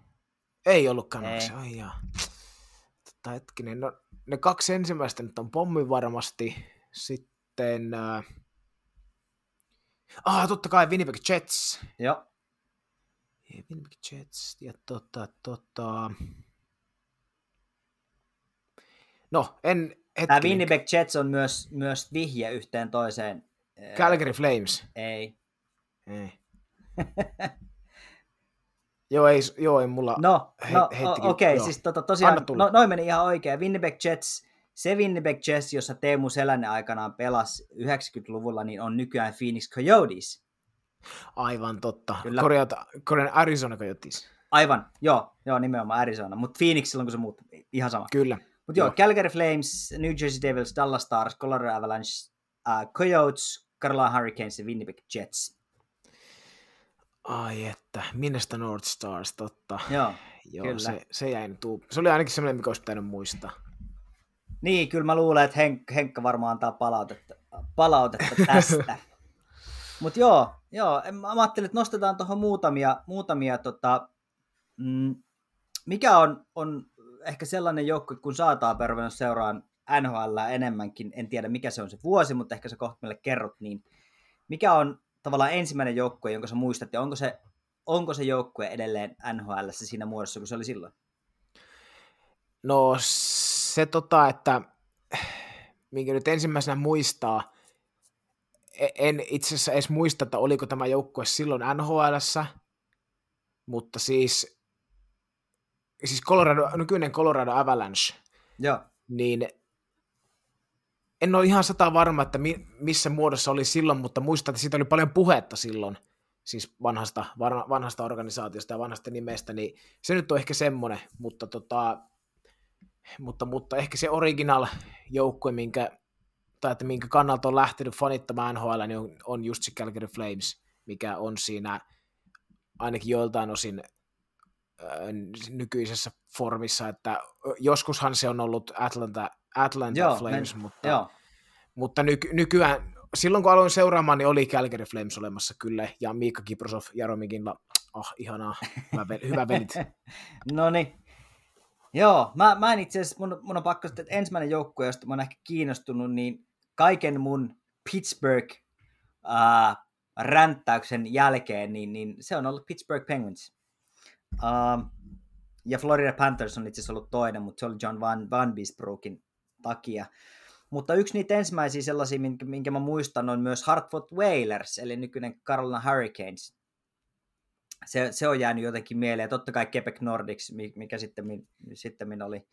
Ei ollut Canucks, ai jaa. Tota, hetkinen, no, ne kaksi ensimmäistä nyt on pommi varmasti, sitten... Äh, Ah, totta kai Winnipeg Jets. Joo. Winnipeg Jets ja tota, tota... No, en hetkinen. Tämä Winnipeg Jets on myös, myös vihje yhteen toiseen. Calgary Flames. Ei. Ei. [laughs] joo, ei, joo, ei mulla No, he, no okei, okay, siis tota, tosiaan, no, noin meni ihan oikein. Winnipeg Jets se Winnipeg Jets, jossa Teemu Selänne aikanaan pelasi 90-luvulla, niin on nykyään Phoenix Coyotes. Aivan totta. Kyllä. Korjata, korjata Arizona Coyotes. Aivan, joo, joo nimenomaan Arizona, mutta Phoenix silloin kun se muuttui, ihan sama. Kyllä. Mutta joo, joo, Calgary Flames, New Jersey Devils, Dallas Stars, Colorado Avalanche, uh, Coyotes, Carolina Hurricanes ja Winnipeg Jets. Ai että, Minnesota North Stars, totta. Joo, Joo, kyllä. Se, se jäi nyt Se oli ainakin semmoinen, mikä olisi pitänyt muistaa. Niin, kyllä mä luulen, että Henk, Henkka varmaan antaa palautetta, palautetta tästä. [laughs] Mutta joo, joo, mä ajattelin, että nostetaan tuohon muutamia, muutamia tota, mm, mikä on, on ehkä sellainen joukko, kun saataan pervennus seuraan NHL enemmänkin, en tiedä mikä se on se vuosi, mutta ehkä se kohta meille kerrot, niin mikä on tavallaan ensimmäinen joukkue, jonka sä muistat, ja onko se, onko se joukkue edelleen NHL siinä muodossa, kun se oli silloin? No se tota, että [sighs] minkä nyt ensimmäisenä muistaa, e, en itse asiassa edes muista, että oliko tämä joukkue silloin nhl mutta siis, siis Colorado, nykyinen Colorado Avalanche, Joo. niin en ole ihan sata varma, että mi, missä muodossa oli silloin, mutta muistan, että siitä oli paljon puhetta silloin, siis vanhasta, vanhasta organisaatiosta ja vanhasta nimestä, niin se nyt on ehkä semmoinen, mutta tota, mutta, mutta ehkä se original joukkue, minkä, tai että minkä kannalta on lähtenyt fanittamaan NHL, niin on, on just se Calgary Flames, mikä on siinä ainakin joiltain osin äh, nykyisessä formissa, että joskushan se on ollut Atlanta, Atlanta joo, Flames, men, mutta, joo. mutta nyky, nykyään, silloin kun aloin seuraamaan, niin oli Calgary Flames olemassa kyllä, ja Miikka Kiprosov, Jaromikinla, ah, ihanaa, hyvä, hyvä velit. [laughs] no niin, Joo, mä, mä en itse asiassa, mun, mun on pakko että ensimmäinen joukkue, josta mä oon ehkä kiinnostunut, niin kaiken mun Pittsburgh uh, ränttäyksen jälkeen, niin, niin se on ollut Pittsburgh Penguins. Uh, ja Florida Panthers on itse asiassa ollut toinen, mutta se oli John Van, Van Biesbrookin takia. Mutta yksi niitä ensimmäisiä sellaisia, minkä, minkä mä muistan, on myös Hartford Whalers, eli nykyinen Carolina Hurricanes se, se on jäänyt jotenkin mieleen. Totta kai Quebec Nordics, mikä sitten, sitten oli,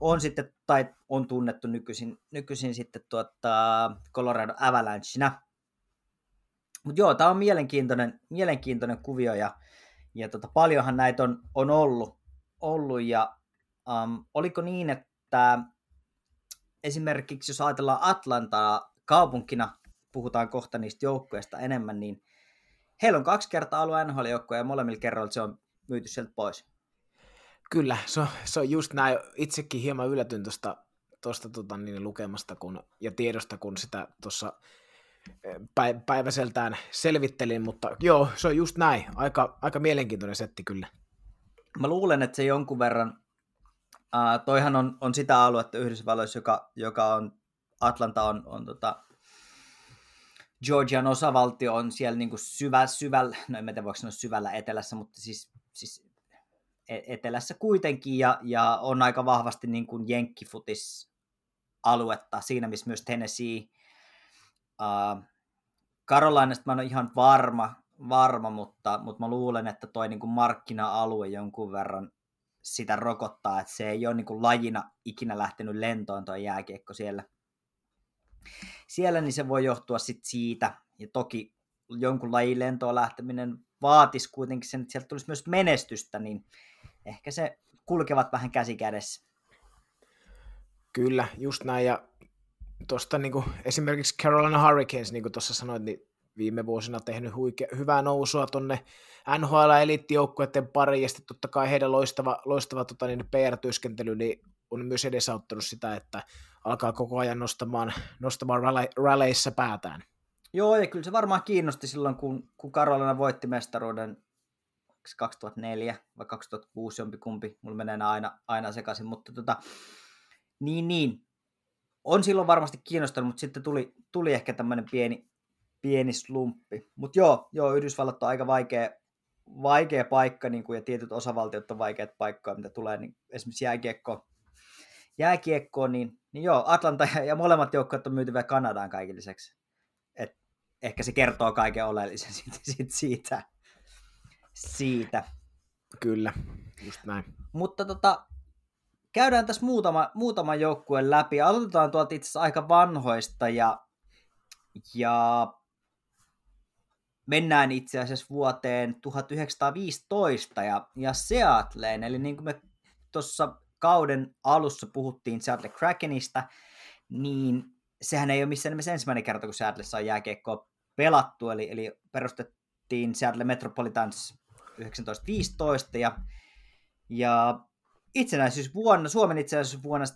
on sitten, tai on tunnettu nykyisin, nykyisin sitten tuota Colorado Avalanchena. Mutta joo, tämä on mielenkiintoinen, mielenkiintoinen kuvio ja, ja tota, paljonhan näitä on, on ollut, ollut ja um, oliko niin, että esimerkiksi jos ajatellaan Atlantaa kaupunkina, puhutaan kohta niistä joukkoista enemmän, niin heillä on kaksi kertaa ollut nhl ja molemmilla kerroilla se on myyty sieltä pois. Kyllä, se on, se on just näin. Itsekin hieman yllätyn tuosta tosta, tota, niin lukemasta kun, ja tiedosta, kun sitä tuossa e, päiväseltään selvittelin, mutta joo, se on just näin. Aika, aika mielenkiintoinen setti kyllä. Mä luulen, että se jonkun verran, uh, toihan on, on sitä aluetta Yhdysvalloissa, joka, joka on, Atlanta on, on tota, Georgian osavaltio on siellä niin kuin syvä, syvällä, no en tiedä voiko sanoa syvällä etelässä, mutta siis, siis e-, etelässä kuitenkin ja, ja on aika vahvasti niin kuin jenkkifutis aluetta, siinä missä myös Tennessee. Uh, Carolinasta mä en ole ihan varma, varma mutta, mutta mä luulen, että toi niin kuin markkina-alue jonkun verran sitä rokottaa, että se ei ole niin kuin lajina ikinä lähtenyt lentoon tuo jääkiekko siellä siellä, niin se voi johtua sit siitä. Ja toki jonkun lajin lentoon lähteminen vaatisi kuitenkin sen, että sieltä tulisi myös menestystä, niin ehkä se kulkevat vähän käsi kädessä. Kyllä, just näin. Ja tuosta niin esimerkiksi Carolina Hurricanes, niin kuin tuossa sanoit, niin viime vuosina tehnyt huike, hyvää nousua tuonne NHL-eliittijoukkueiden pariin, ja sitten totta kai heidän loistava, loistava tota, niin PR-työskentely niin on myös edesauttanut sitä, että alkaa koko ajan nostamaan, nostamaan ralleissa päätään. Joo, ja kyllä se varmaan kiinnosti silloin, kun, kun Karolina voitti mestaruuden 2004 vai 2006 jompikumpi, mulla menee aina, aina sekaisin, mutta tota, niin, niin, on silloin varmasti kiinnostanut, mutta sitten tuli, tuli ehkä tämmöinen pieni, pieni slumppi. Mutta joo, joo, Yhdysvallat on aika vaikea, vaikea paikka, niin kuin, ja tietyt osavaltiot on vaikeat paikkoja, mitä tulee niin esimerkiksi jääkiekko, jääkiekkoon, niin, niin joo, Atlanta ja, molemmat joukkueet on myyty vielä Kanadaan kaiken lisäksi. Et ehkä se kertoo kaiken oleellisen [laughs] siitä, siitä, siitä. siitä. Kyllä, just näin. Mutta tota, käydään tässä muutama, muutama joukkue läpi. Aloitetaan tuolta itse asiassa aika vanhoista ja, ja mennään itse asiassa vuoteen 1915 ja, ja Seattleen. Eli niin kuin me tuossa kauden alussa puhuttiin Seattle Krakenista, niin sehän ei ole missään nimessä ensimmäinen kerta, kun Seattlessa on jääkiekkoa pelattu, eli, eli perustettiin Seattle Metropolitans 1915 ja, ja itsenäisyysvuonna, Suomen itsenäisyysvuonna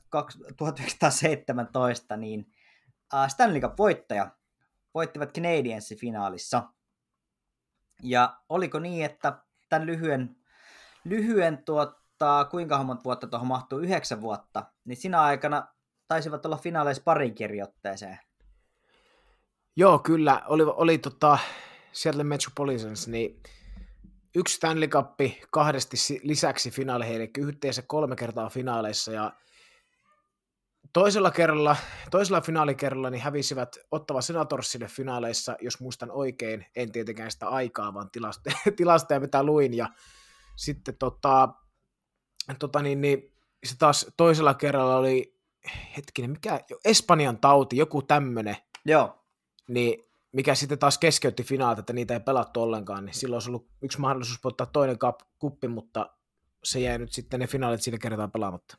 1917, niin Stanley Cup-voittaja voittivat Canadiensin finaalissa. Ja oliko niin, että tämän lyhyen, lyhyen tuota, kuinka monta vuotta tuohon mahtuu, yhdeksän vuotta, niin siinä aikana taisivat olla finaaleissa parin kirjoitteeseen. Joo, kyllä. Oli, oli tota, Seattle Metropolitans, niin yksi Stanley Cup kahdesti lisäksi finaaleihin, eli yhteensä kolme kertaa finaaleissa, ja toisella kerralla, toisella finaalikerralla niin hävisivät Ottava Senatorsille finaaleissa, jos muistan oikein, en tietenkään sitä aikaa, vaan tilastoja, [laughs] tilastoja mitä luin, ja sitten tota, tota niin, niin, se taas toisella kerralla oli, hetkinen, mikä, Espanjan tauti, joku tämmöinen, Joo. niin mikä sitten taas keskeytti finaalit, että niitä ei pelattu ollenkaan, niin silloin olisi ollut yksi mahdollisuus ottaa toinen kap, kuppi, mutta se jäi nyt sitten ne finaalit sillä kertaa pelaamatta.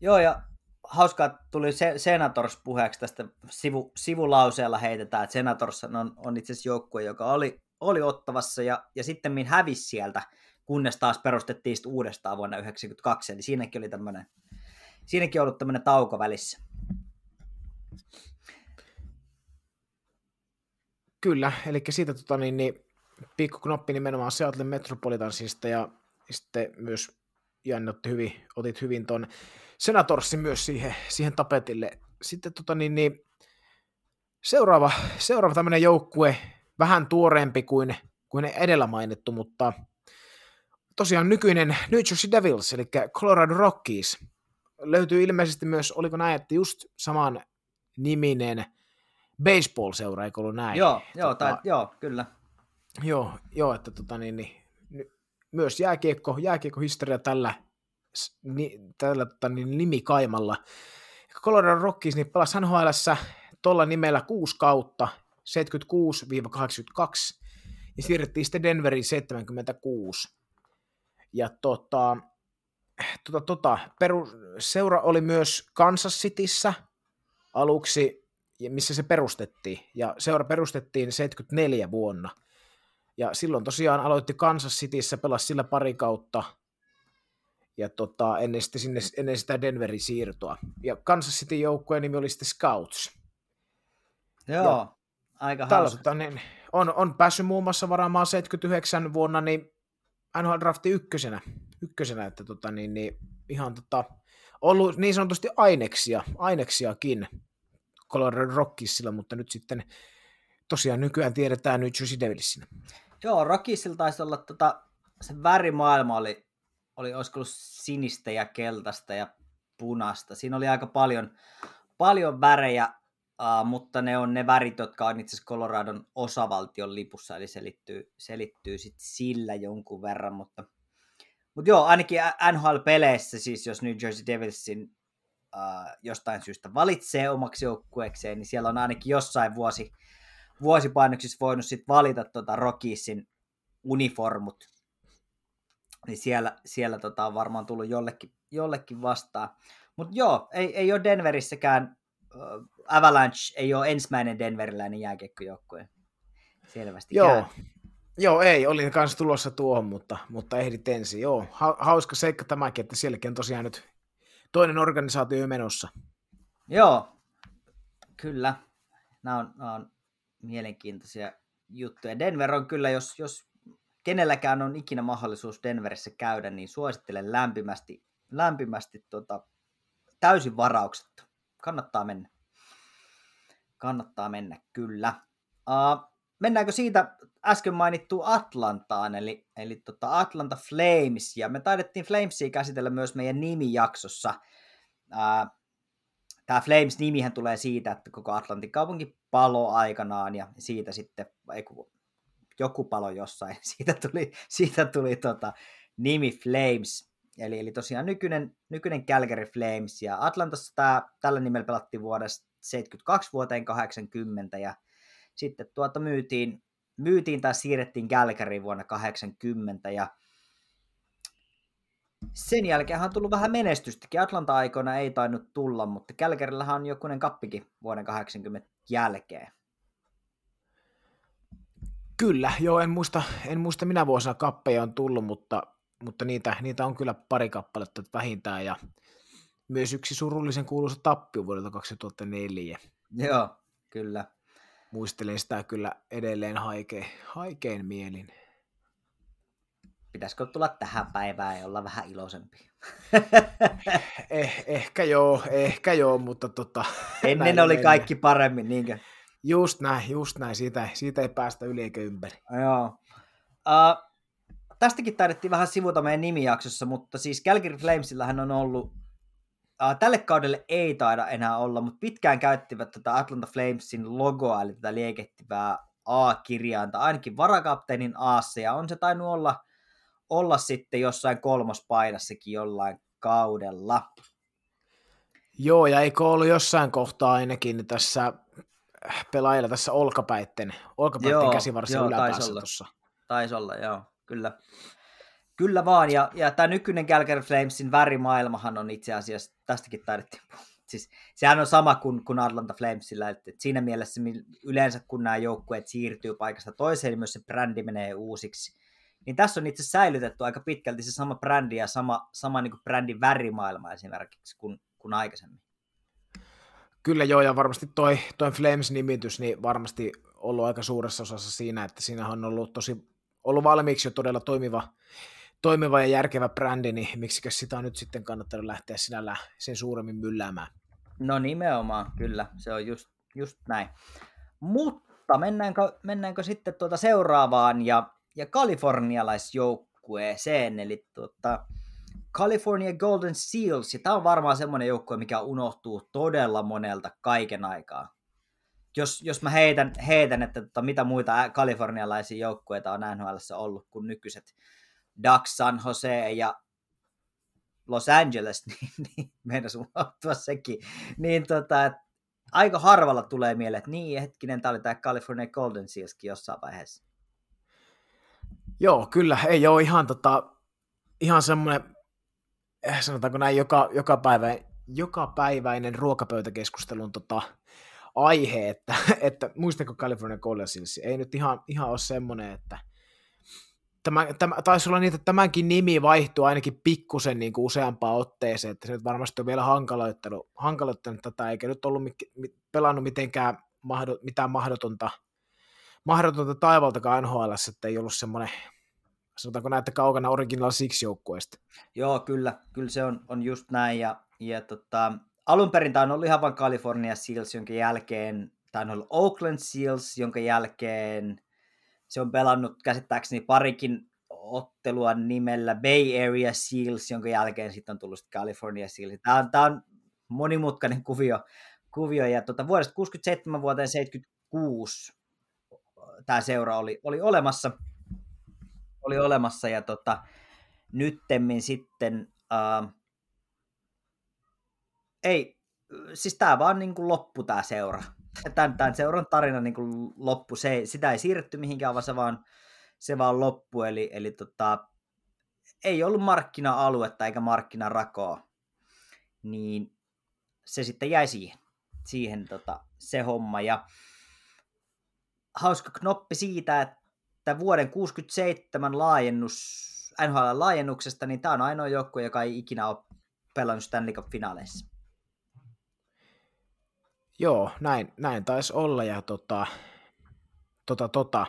Joo, ja hauskaa tuli se, Senators puheeksi tästä sivu, sivulauseella heitetään, että Senators on, on itse asiassa joukkue, joka oli, oli ottavassa ja, ja sitten min hävisi sieltä, kunnes taas perustettiin uudestaan vuonna 1992, eli siinäkin oli tämmöinen, siinäkin ollut tämmöinen tauko välissä. Kyllä, eli siitä tota, niin, niin, pikkuknoppi nimenomaan Seattle Metropolitansista ja sitten myös Janne otti hyvin, otit hyvin ton Senatorsin myös siihen, siihen tapetille. Sitten tota, niin, niin, seuraava, seuraava tämmöinen joukkue, vähän tuoreempi kuin, kuin edellä mainittu, mutta tosiaan nykyinen New Jersey Devils, eli Colorado Rockies, löytyy ilmeisesti myös, oliko näin, että just saman niminen – baseball-seura, eikö ollut näin? Joo, joo, tota, tai, joo kyllä. Joo, joo että tota, niin, niin, myös jääkiekko, jääkiekko-historia tällä, ni, tällä tota, niin, nimikaimalla. Colorado Rockies niin pelasi nhl tuolla nimellä kuusi kautta, 76-82, ja siirrettiin sitten Denveriin 76. Ja tota, tota, tota, peru, seura oli myös Kansas Cityssä aluksi missä se perustettiin. Ja seura perustettiin 74 vuonna. Ja silloin tosiaan aloitti Kansas Cityssä, pelasi sillä pari kautta, ja tota, ennen, sitten sinne, ennen sitä Denverin siirtoa. Ja Kansas City joukkueen nimi oli sitten Scouts. Joo, ja aika hauska. Tota, niin, on, on päässyt muun muassa varaamaan 79 vuonna niin NHL drafti ykkösenä, ykkösenä että tota, niin, niin, ihan tota, ollut niin sanotusti aineksia, aineksiakin Colorado Rockisilla, mutta nyt sitten tosiaan nykyään tiedetään New Jersey Devilsinä. Joo, Rockisilla taisi olla tota, se värimaailma oli, oli olisiko ollut sinistä ja keltaista ja punasta. Siinä oli aika paljon, paljon värejä, uh, mutta ne on ne värit, jotka on itse asiassa Coloradon osavaltion lipussa, eli selittyy, selittyy sit sillä jonkun verran, mutta, mutta joo, ainakin NHL-peleissä, siis jos New Jersey Devilsin äh, jostain syystä valitsee omaksi joukkueekseen, niin siellä on ainakin jossain vuosi, vuosipainoksissa voinut sit valita tuota Rockies uniformut, niin siellä, siellä tota on varmaan tullut jollekin, jollekin vastaan. Mutta joo, ei, ei ole Denverissäkään, Avalanche ei ole ensimmäinen denveriläinen jääkiekkojoukkue. Selvästi. Joo, Joo, ei, olin kanssa tulossa tuohon, mutta, mutta ehdit ensin. Joo, hauska seikka tämäkin, että sielläkin on tosiaan nyt toinen organisaatio menossa. Joo, kyllä. Nämä on, nämä on mielenkiintoisia juttuja. Denver on kyllä, jos, jos kenelläkään on ikinä mahdollisuus Denverissä käydä, niin suosittelen lämpimästi, lämpimästi tota, täysin varauksetta. Kannattaa mennä. Kannattaa mennä, kyllä. Uh, mennäänkö siitä äsken mainittu Atlantaan, eli, eli tota Atlanta Flames, ja me taidettiin Flamesia käsitellä myös meidän nimijaksossa. Tämä Flames-nimihän tulee siitä, että koko Atlantin kaupunki palo aikanaan, ja siitä sitten, ei, joku palo jossain, [laughs] siitä tuli, siitä tuli tota, nimi Flames, eli, eli tosiaan nykyinen, nykyinen Calgary Flames, ja Atlantassa tämä, tällä nimellä pelattiin vuodesta 72 vuoteen 80, ja sitten tuota myytiin, myytiin tai siirrettiin Calgaryin vuonna 80 ja sen jälkeen on tullut vähän menestystäkin. Atlanta-aikoina ei tainnut tulla, mutta Calgaryllahan on jokunen kappikin vuoden 80 jälkeen. Kyllä, joo, en muista, en muista minä vuosina kappeja on tullut, mutta, mutta niitä, niitä on kyllä pari kappaletta vähintään ja myös yksi surullisen kuuluisa tappio vuodelta 2004. Joo, kyllä muistelen sitä kyllä edelleen haikein, haikein mielin. Pitäisikö tulla tähän päivään ja olla vähän iloisempi? [laughs] eh, ehkä joo, ehkä joo, mutta tota... [laughs] Ennen oli mennä. kaikki paremmin, niinkö? Just näin, just näin. Siitä, siitä ei päästä yli eikä ympäri. Joo. Uh, tästäkin taidettiin vähän sivuta meidän nimijaksossa, mutta siis Calgary Flamesillähän on ollut Uh, tälle kaudelle ei taida enää olla, mutta pitkään käyttivät tätä Atlanta Flamesin logoa, eli tätä liekehtivää A-kirjainta, ainakin varakapteenin a ja on se tainnut olla, olla sitten jossain kolmospaidassakin jollain kaudella. Joo, ja eikö ollut jossain kohtaa ainakin tässä pelaajilla tässä olkapäitten, olkapäitten käsivarsin yläpäässä tuossa. Taisi olla, joo, kyllä. Kyllä vaan, ja, ja tämä nykyinen Calgary Flamesin värimaailmahan on itse asiassa, tästäkin taidettiin siis sehän on sama kuin, kuin Atlanta Flamesilla, että, että siinä mielessä yleensä kun nämä joukkueet siirtyy paikasta toiseen, niin myös se brändi menee uusiksi. Niin tässä on itse säilytetty aika pitkälti se sama brändi ja sama, sama niin kuin brändin värimaailma esimerkiksi kuin, kuin aikaisemmin. Kyllä joo, ja varmasti toi, toi Flames-nimitys niin varmasti ollut aika suuressa osassa siinä, että siinä on ollut tosi ollut valmiiksi jo todella toimiva toimiva ja järkevä brändi, niin miksi sitä on nyt sitten kannattanut lähteä sinällä sen suuremmin mylläämään? No nimenomaan, kyllä, se on just, just näin. Mutta mennäänkö, mennäänkö sitten tuota seuraavaan ja, ja kalifornialaisjoukkueeseen, eli tuota, California Golden Seals, ja tämä on varmaan semmoinen joukkue, mikä unohtuu todella monelta kaiken aikaa. Jos, jos mä heitän, heitän että tota, mitä muita kalifornialaisia joukkueita on NHL ollut kuin nykyiset Ducks, San Jose ja Los Angeles, [laughs] niin, niin meinas unohtua sekin. Niin tota, aika harvalla tulee mieleen, että niin hetkinen, tämä oli tämä California Golden Sealskin jossain vaiheessa. Joo, kyllä, ei ole ihan, tota, ihan semmoinen, eh, sanotaanko näin, joka, joka, päivä, joka päiväinen ruokapöytäkeskustelun tota, aihe, että, [laughs] että muistako California Seals, ei nyt ihan, ihan ole semmoinen, että tämä, tämä, taisi olla niitä, että tämänkin nimi vaihtuu ainakin pikkusen niin kuin useampaan otteeseen, että se nyt varmasti on vielä hankaloittanut, hankaloittanut tätä, eikä nyt ollut pelannut mitenkään mahdo, mitään mahdotonta, mahdotonta taivaltakaan NHL, että ei ollut semmoinen, sanotaanko näitä kaukana Original Six joukkueesta. Joo, kyllä, kyllä se on, on just näin, ja, ja tota, alun perin tämä on ollut ihan vain California Seals, jonka jälkeen, tämä on ollut Oakland Seals, jonka jälkeen se on pelannut käsittääkseni parikin ottelua nimellä Bay Area Seals, jonka jälkeen sitten on tullut California Seals. Tämä on, tämä on monimutkainen kuvio, kuvio ja tuota, vuodesta 67 vuoteen 76 tämä seura oli, oli olemassa, oli olemassa ja tota, nyttemmin sitten uh, ei, siis tämä vaan niin kuin loppu tämä seura tämän, tämän seuran tarina niin kuin loppu. Se, sitä ei siirretty mihinkään, vaan se vaan, se vaan loppu, eli, eli tota, ei ollut markkina-aluetta eikä markkinarakoa, niin se sitten jäi siihen, siihen tota, se homma. Ja hauska knoppi siitä, että vuoden 67 laajennus, NHL-laajennuksesta, niin tämä on ainoa joukkue, joka ei ikinä ole pelannut Stanley Cup-finaaleissa. Joo, näin, näin taisi olla, ja tota, tota, tota.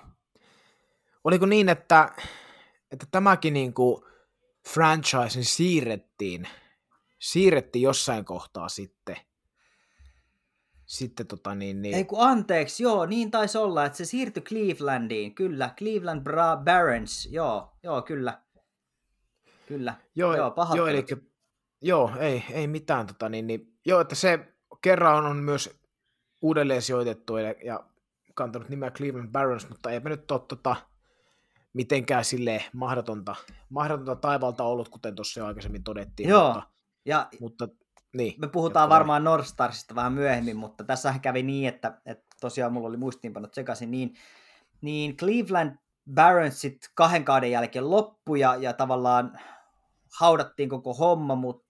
Oliko niin, että, että tämäkin niin kuin franchise siirrettiin, siirrettiin jossain kohtaa sitten sitten tota niin, niin... Ei kun anteeksi, joo, niin taisi olla, että se siirtyi Clevelandiin, kyllä, Cleveland Bra- Barons, joo, joo, kyllä, kyllä, joo, joo, joo eli, joo, ei, ei mitään, tota niin, niin, joo, että se kerran on myös uudelleen sijoitettu ja, ja kantanut nimeä Cleveland Barons, mutta eipä nyt ole tota, mitenkään sille mahdotonta, mahdotonta taivalta ollut, kuten tuossa jo aikaisemmin todettiin. Joo, mutta, ja mutta niin, me puhutaan varmaan Nordstarsista vähän myöhemmin, mutta tässä kävi niin, että, että tosiaan mulla oli muistiinpanot sekaisin, niin, niin Cleveland Baronsit kahden kauden jälkeen loppui ja, ja tavallaan haudattiin koko homma, mutta,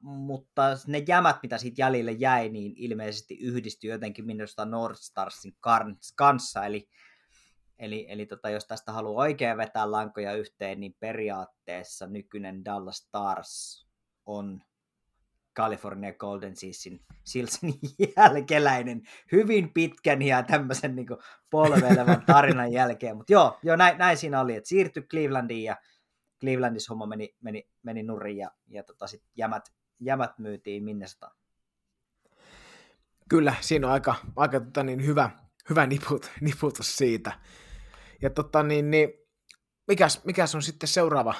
mutta ne jämät, mitä siitä jäljelle jäi, niin ilmeisesti yhdistyi jotenkin minusta Nordstarsin kanssa, eli, eli, eli tota, jos tästä haluaa oikein vetää lankoja yhteen, niin periaatteessa nykyinen Dallas Stars on California Golden Seasin Silsin [laughs] jälkeläinen hyvin pitkän ja tämmöisen niin polveilevan tarinan jälkeen. Mutta joo, joo näin, näin, siinä oli, että siirtyi Clevelandiin ja Clevelandissa homma meni, meni, meni nurin ja, ja tota sit jämät, jämät myytiin Minnesota. Kyllä, siinä on aika, aika tota niin, hyvä, hyvä niput, [laughs] niputus siitä. Ja tota niin, niin mikäs, mikäs on sitten seuraava,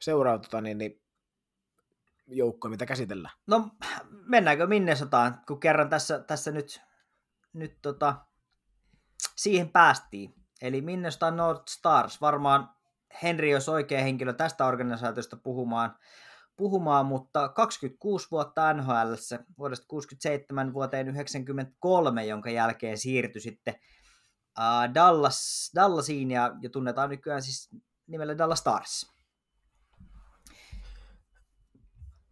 seuraava tota niin, niin joukkoja, mitä käsitellään? No mennäänkö Minnesotaan, kun kerran tässä, tässä nyt, nyt tota, siihen päästiin. Eli Minnesota North Stars, varmaan Henri olisi oikea henkilö tästä organisaatiosta puhumaan, puhumaan mutta 26 vuotta NHL, vuodesta 67 vuoteen 93, jonka jälkeen siirtyi sitten Dallas, Dallasiin ja, ja tunnetaan nykyään siis nimellä Dallas Stars.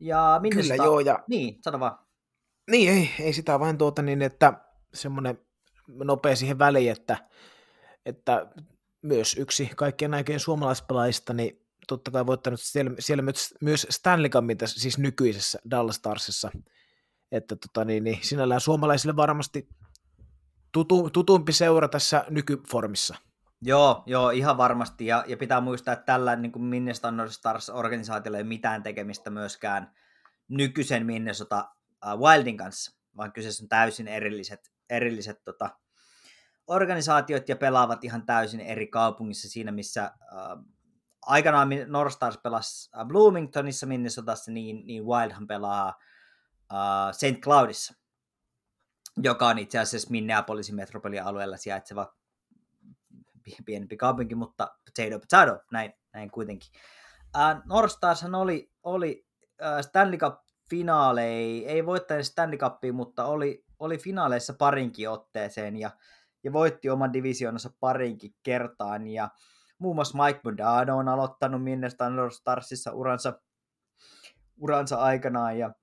Ja minne Kyllä, sitä... joo. Ja... Niin, sano vaan. Niin, ei, ei sitä vain tuota niin, että semmoinen nopea siihen väliin, että, että myös yksi kaikkien aikojen suomalaispelaajista, niin totta kai voittanut siellä, siellä myös Stanley Cupin tässä, siis nykyisessä Dallas Starsissa, että tota niin, niin sinällään suomalaisille varmasti tutu, tutumpi seura tässä nykyformissa. Joo, joo, ihan varmasti. Ja, ja pitää muistaa, että tällä niin kuin Minnesota Stars-organisaatiolla ei ole mitään tekemistä myöskään nykyisen Minnesota uh, Wildin kanssa, vaan kyseessä on täysin erilliset, erilliset tota, organisaatiot ja pelaavat ihan täysin eri kaupungissa siinä, missä uh, aikanaan Northstars pelasi Bloomingtonissa Minnesotassa, niin, niin Wildhan pelaa uh, St. Cloudissa, joka on itse asiassa Minneapolisin metropolialueella sijaitseva pienempi kaupunki, mutta potato potato, näin, näin kuitenkin. Uh, Northstarshan oli, oli uh, Stanley Cup finaaleja, ei voittanut Stanley Cupia, mutta oli, oli finaaleissa parinkin otteeseen ja, ja voitti oman divisioonansa parinkin kertaan. Ja muun muassa Mike Modano on aloittanut North Starsissa uransa, uransa aikanaan. Ja,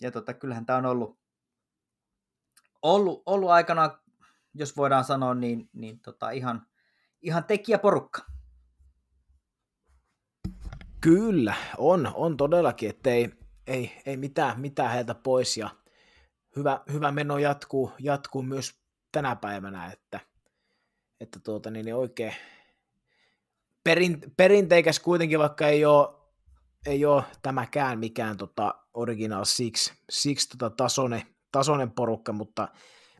ja tota, kyllähän tämä on ollut, ollut, ollut aikanaan, jos voidaan sanoa, niin, niin tota, ihan, ihan tekijäporukka. Kyllä, on, on todellakin, että ei, ei, ei mitään, mitään heiltä pois. Ja hyvä, hyvä meno jatkuu, jatkuu myös tänä päivänä, että, että tuota, niin, niin oikein perin, perinteikäs kuitenkin, vaikka ei ole, ei ole tämäkään mikään tota Original Six, six tota tasone, tasoinen porukka, mutta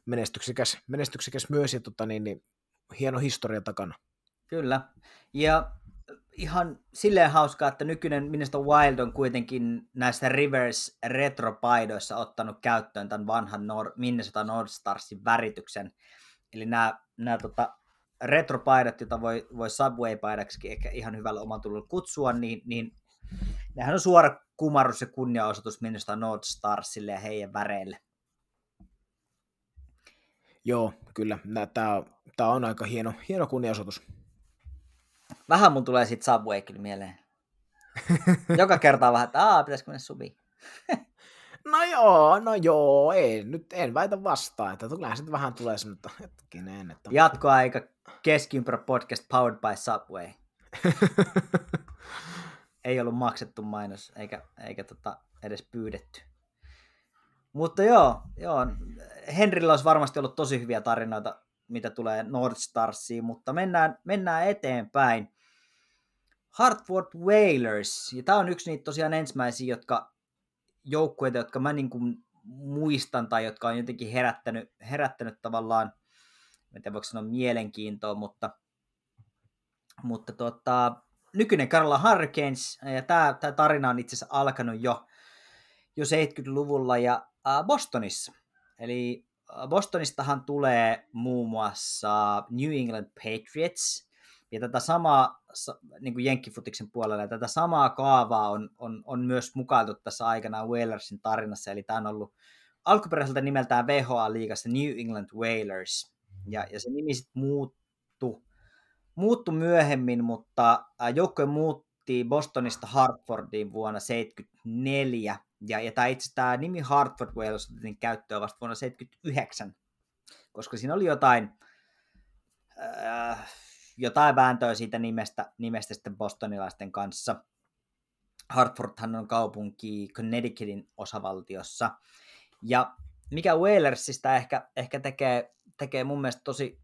menestyksekäs, menestyksekäs myös ja tota, niin, niin, hieno historia takana. Kyllä. Ja ihan silleen hauskaa, että nykyinen Minnesota Wild on kuitenkin näissä Rivers retropaidoissa ottanut käyttöön tämän vanhan Nor- Minnesota North Starsin värityksen. Eli nämä, nämä tota, retropaidat, joita voi, voi Subway-paidaksi ehkä ihan hyvällä oman tullut kutsua, niin, niin nehän on suora kumarrus ja kunniaosoitus Minnesota North Starsille ja heidän väreille. Joo, kyllä. Tämä on aika hieno, hieno kunniaosoitus. Vähän mun tulee sit Subway kyllä mieleen. Joka kerta vähän, että aah, pitäisikö mennä subiin. No joo, no joo, ei, nyt en väitä vastaan, että kyllähän sitten vähän tulee semmoista hetkinen. Että... Jatkoaika keskiympärä podcast powered by Subway. [laughs] ei ollut maksettu mainos, eikä, eikä tota edes pyydetty. Mutta joo, joo, Henrillä olisi varmasti ollut tosi hyviä tarinoita, mitä tulee North Starsiin, mutta mennään, mennään eteenpäin. Hartford Whalers, ja tämä on yksi niitä tosiaan ensimmäisiä, jotka joukkueita, jotka mä niin kuin muistan tai jotka on jotenkin herättänyt, herättänyt tavallaan, en tiedä voiko sanoa mielenkiintoa, mutta, mutta tota, nykyinen Carolina Hurricanes, ja tämä, tämä tarina on itse asiassa alkanut jo, jo 70-luvulla ja Bostonissa. Eli Bostonistahan tulee muun muassa New England Patriots, ja tätä samaa, niin kuin Jenkkifutiksen puolella, tätä samaa kaavaa on, on, on myös mukailtu tässä aikana Whalersin tarinassa, eli tämä on ollut alkuperäiseltä nimeltään VHA-liigassa New England Whalers, ja, ja se nimi sitten muuttu, muuttu myöhemmin, mutta joukkue muutti Bostonista Hartfordiin vuonna 1974, ja, ja tämä itse tämä nimi Hartford Whalers otettiin käyttöön vasta vuonna 1979, koska siinä oli jotain, äh, vääntöä siitä nimestä, nimestä sitten bostonilaisten kanssa. Hartfordhan on kaupunki Connecticutin osavaltiossa. Ja mikä Whalersista ehkä, ehkä tekee, tekee mun mielestä tosi,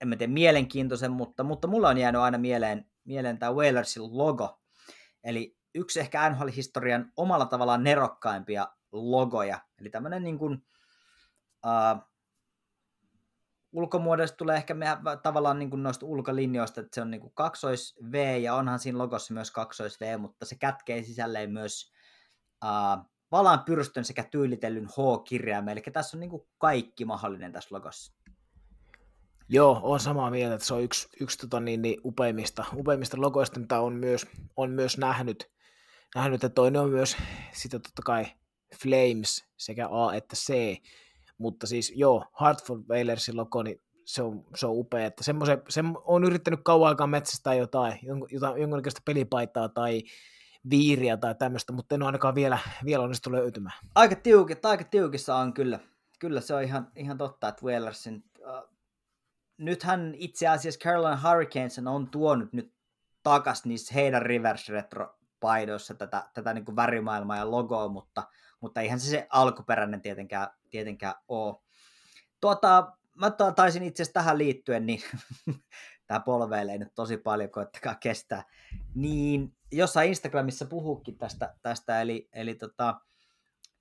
en mä tiedä, mielenkiintoisen, mutta, mutta mulla on jäänyt aina mieleen, mieleen tämä Whalersin logo. Eli yksi ehkä NHL-historian omalla tavallaan nerokkaimpia logoja. Eli tämmöinen niin kuin, uh, ulkomuodosta tulee ehkä meidän, tavallaan niin kuin noista ulkolinjoista, että se on niin kuin kaksois V ja onhan siinä logossa myös kaksois V, mutta se kätkee sisälleen myös uh, valaan pyrstön sekä tyylitellyn H-kirjaimen, eli tässä on niin kuin kaikki mahdollinen tässä logossa. Joo, on samaa mieltä, että se on yksi, yksi tota, niin, niin, upeimmista, upeimmista logoista, mitä on myös, on myös nähnyt, nähnyt, että toinen on myös sitä totta kai Flames sekä A että C, mutta siis joo, Hartford Whalersin logo, niin se on, se on upea, että semmoisen, se on yrittänyt kauan aikaa metsästää jotain, jotain jonkinlaista pelipaitaa tai viiriä tai tämmöistä, mutta en ole ainakaan vielä, vielä onnistu löytymään. Aika tiukit, aika tiukissa on kyllä. Kyllä se on ihan, ihan totta, että Whalersin... Uh, nythän itse asiassa Carolina Hurricanes on tuonut nyt takas niissä heidän reverse retro paidoissa tätä, tätä niin värimaailmaa ja logoa, mutta, mutta eihän se se alkuperäinen tietenkään, tietenkään ole. Tuota, mä taisin itse asiassa tähän liittyen, niin [laughs] tämä polveilee nyt tosi paljon, koettakaa kestää. Niin jossain Instagramissa puhukin tästä, tästä eli, eli tota,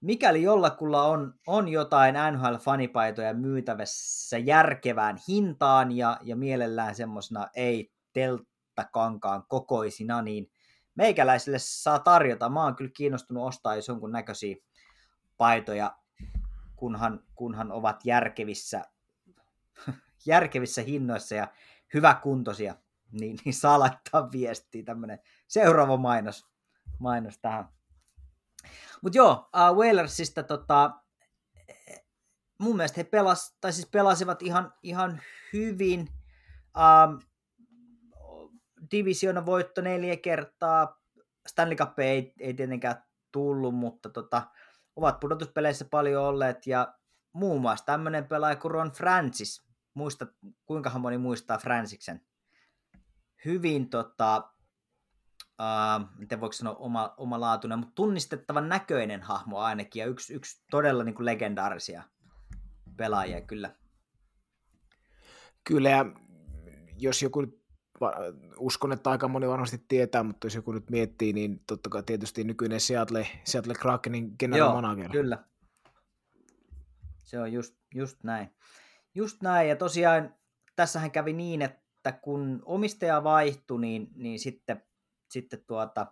mikäli jollakulla on, on jotain NHL-fanipaitoja myytävässä järkevään hintaan ja, ja mielellään semmoisena ei telttakankaan kokoisina, niin meikäläisille saa tarjota. Mä oon kyllä kiinnostunut ostaa jos jonkun näköisiä paitoja, kunhan, kunhan ovat järkevissä, [laughs] järkevissä hinnoissa ja hyväkuntoisia, niin, niin saa laittaa viestiä tämmönen seuraava mainos, mainos tähän. Mutta joo, uh, Whalersista tota, mun mielestä he pelas, tai siis pelasivat ihan, ihan hyvin. Uh, divisiona voitto neljä kertaa. Stanley Cup ei, ei tietenkään tullut, mutta tota, ovat pudotuspeleissä paljon olleet ja muun muassa tämmöinen pelaaja kuin Ron Francis. Muista, kuinka moni muistaa Fransiksen? Hyvin tota, uh, miten voiko sanoa oma, omalaatuinen, mutta tunnistettavan näköinen hahmo ainakin ja yksi, yksi todella niin kuin legendaarisia pelaajia kyllä. Kyllä ja jos joku uskon, että aika moni varmasti tietää, mutta jos joku nyt miettii, niin totta kai tietysti nykyinen Seattle, Seattle Krakenin general Joo, manager. kyllä. Se on just, just näin. Just näin, ja tosiaan tässähän kävi niin, että kun omistaja vaihtui, niin, niin sitten, sitten tuota,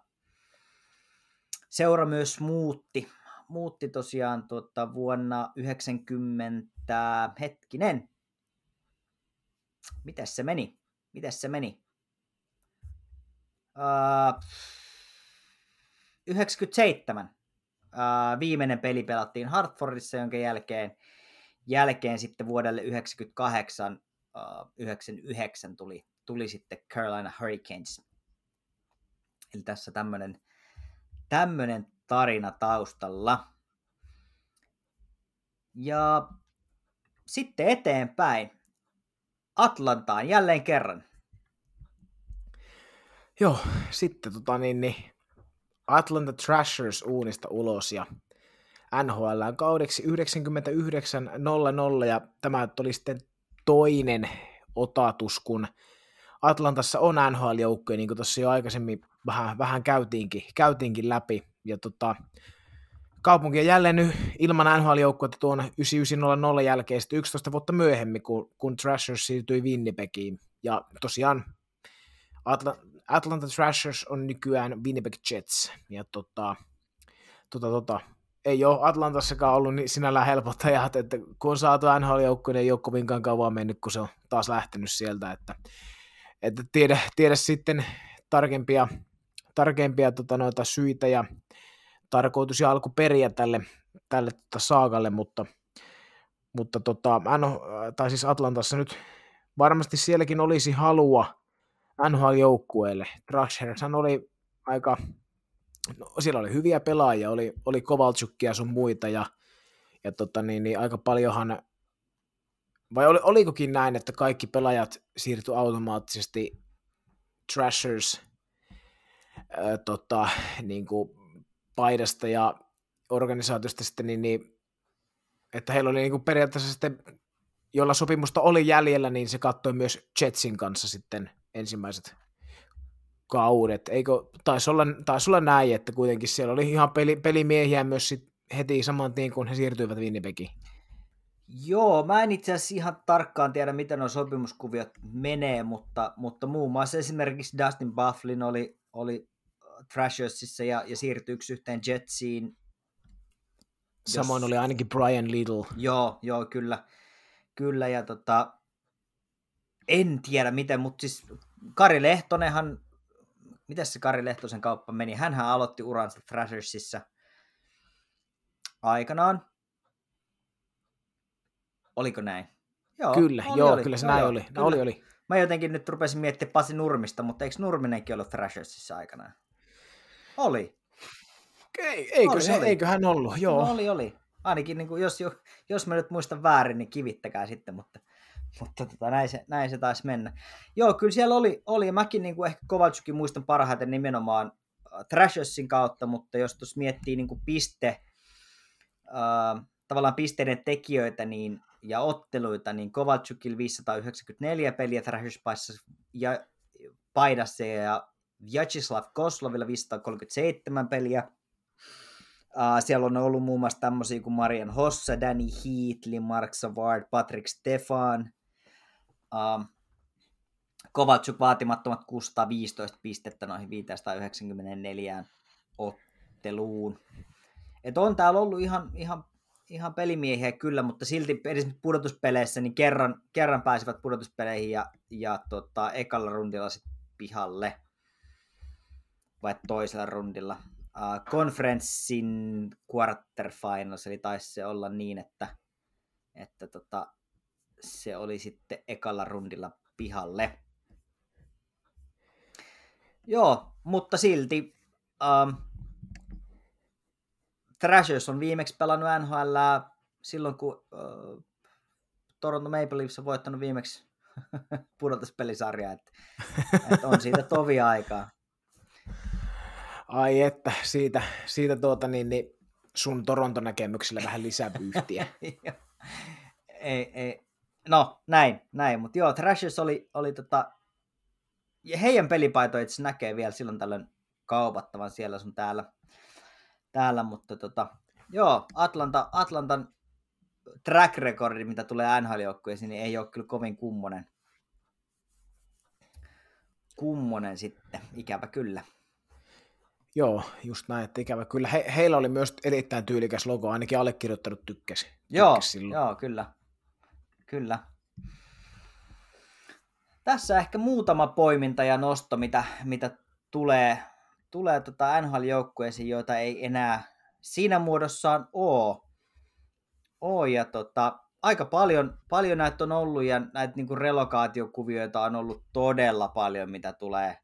seura myös muutti, muutti tosiaan tuota vuonna 90, hetkinen, miten se meni? Miten se meni? Uh, 97. Uh, viimeinen peli pelattiin Hartfordissa, jonka jälkeen, jälkeen sitten vuodelle 98 uh, 99 tuli, tuli sitten Carolina Hurricanes. Eli tässä tämmöinen tämmönen tarina taustalla. Ja sitten eteenpäin. Atlantaan jälleen kerran. Joo, sitten tota niin, niin Atlanta Trashers uunista ulos ja NHL kaudeksi 99-00 ja tämä oli sitten toinen otatus, kun Atlantassa on NHL-joukkoja, niin kuin tuossa jo aikaisemmin vähän, vähän käytiinkin, käytiinkin läpi. Ja tota, kaupunki on jälleen nyt ilman NHL-joukkuetta tuon 9900 jälkeen sitten 11 vuotta myöhemmin, kun, kun Trashers siirtyi Winnipegiin. Ja tosiaan Atla- Atlanta Trashers on nykyään Winnipeg Jets. Ja tota, tota, tota, ei ole Atlantassakaan ollut niin sinällään helpot ajat, että kun on saatu NHL-joukko, niin ei ole kovinkaan kauan mennyt, kun se on taas lähtenyt sieltä, että, että tiedä, tiedä sitten tarkempia, tarkempia tota, noita syitä ja tarkoitus ja alkuperiä tälle, tälle tota, saagalle, mutta, mutta tota, no, tai siis Atlantassa nyt varmasti sielläkin olisi halua NHL-joukkueelle. Drashersan oli aika, no, siellä oli hyviä pelaajia, oli, oli Kovalchukkia sun muita ja, ja tota, niin, niin, aika paljonhan, vai oli, olikokin näin, että kaikki pelaajat siirtyi automaattisesti Trashers ää, tota, niin kuin paidasta ja organisaatiosta sitten, niin, niin että heillä oli niin kuin periaatteessa sitten, jolla sopimusta oli jäljellä, niin se katsoi myös Jetsin kanssa sitten ensimmäiset kaudet. Eikö, taisi olla, taisi olla näin, että kuitenkin siellä oli ihan peli, pelimiehiä myös sit heti saman tien, kun he siirtyivät Winnipegiin. Joo, mä en itse asiassa ihan tarkkaan tiedä, miten nuo sopimuskuviot menee, mutta, mutta muun muassa esimerkiksi Dustin Bufflin oli, oli Thrashersissa ja, ja siirtyi yksi yhteen Jetsiin. Samoin oli ainakin Brian Little. Joo, joo, kyllä. Kyllä, ja tota, en tiedä miten, mutta siis Kari Lehtonenhan, miten se Kari Lehtosen kauppa meni? Hänhän aloitti uransa Thrashersissa aikanaan. Oliko näin? Joo, kyllä, oli, joo, oli. kyllä se joo, näin joo, oli. Kyllä. oli, oli. Mä jotenkin nyt rupesin miettimään Pasi Nurmista, mutta eikö Nurminenkin ollut Thrashersissa aikanaan? Oli. Ei, eikö oli, se, oli. eiköhän ollut, joo. No, oli, oli. Ainakin niin kuin, jos, jos mä nyt muistan väärin, niin kivittäkää sitten, mutta, mutta tota, näin, se, näin se taisi mennä. Joo, kyllä siellä oli, oli ja mäkin niin kuin ehkä Kovalchukin muistan parhaiten nimenomaan äh, Thrashersin kautta, mutta jos tuossa miettii niin kuin piste, äh, tavallaan pisteiden tekijöitä niin, ja otteluita, niin Kovalchukilla 594 peliä Thrashers ja paidassa ja Vyacheslav Koslovilla 537 peliä. Uh, siellä on ollut muun muassa tämmöisiä kuin Marian Hossa, Danny Heatley, Mark Savard, Patrick Stefan. Uh, Kovatsuk vaatimattomat 615 pistettä noihin 594 otteluun. Et on täällä ollut ihan, ihan, ihan pelimiehiä kyllä, mutta silti edes pudotuspeleissä niin kerran, kerran pääsivät pudotuspeleihin ja, ja tota, ekalla rundilla sitten pihalle vai toisella rundilla. Uh, konferenssin quarterfinals, eli taisi se olla niin, että, että tota, se oli sitten ekalla rundilla pihalle. Joo, mutta silti um, Thrashers on viimeksi pelannut NHL silloin, kun uh, Toronto Maple Leafs on voittanut viimeksi [laughs] pudotuspelisarjaa, että, että on siitä tovi aikaa. Ai että, siitä, siitä tuota, niin, niin sun Toronto-näkemyksellä vähän lisää pyyhtiä. [laughs] ei, ei. No, näin, näin. Mutta joo, Thrashers oli, oli tota, ja heidän pelipaitoja itse näkee vielä silloin tällöin kaupattavan siellä sun täällä. täällä mutta tota, joo, Atlanta, Atlantan track recordi, mitä tulee nhl niin ei ole kyllä kovin kummonen. Kummonen sitten, ikävä kyllä. Joo, just näin, että ikävä. Kyllä he, heillä oli myös erittäin tyylikäs logo, ainakin allekirjoittanut tykkäsi. Joo, tykkäsi silloin. joo, kyllä. Kyllä. Tässä ehkä muutama poiminta ja nosto, mitä, mitä tulee, tulee tota NHL-joukkueisiin, joita ei enää siinä muodossaan ole. Oo ja tota, aika paljon, paljon näitä on ollut ja näitä niin relokaatiokuvioita on ollut todella paljon, mitä tulee,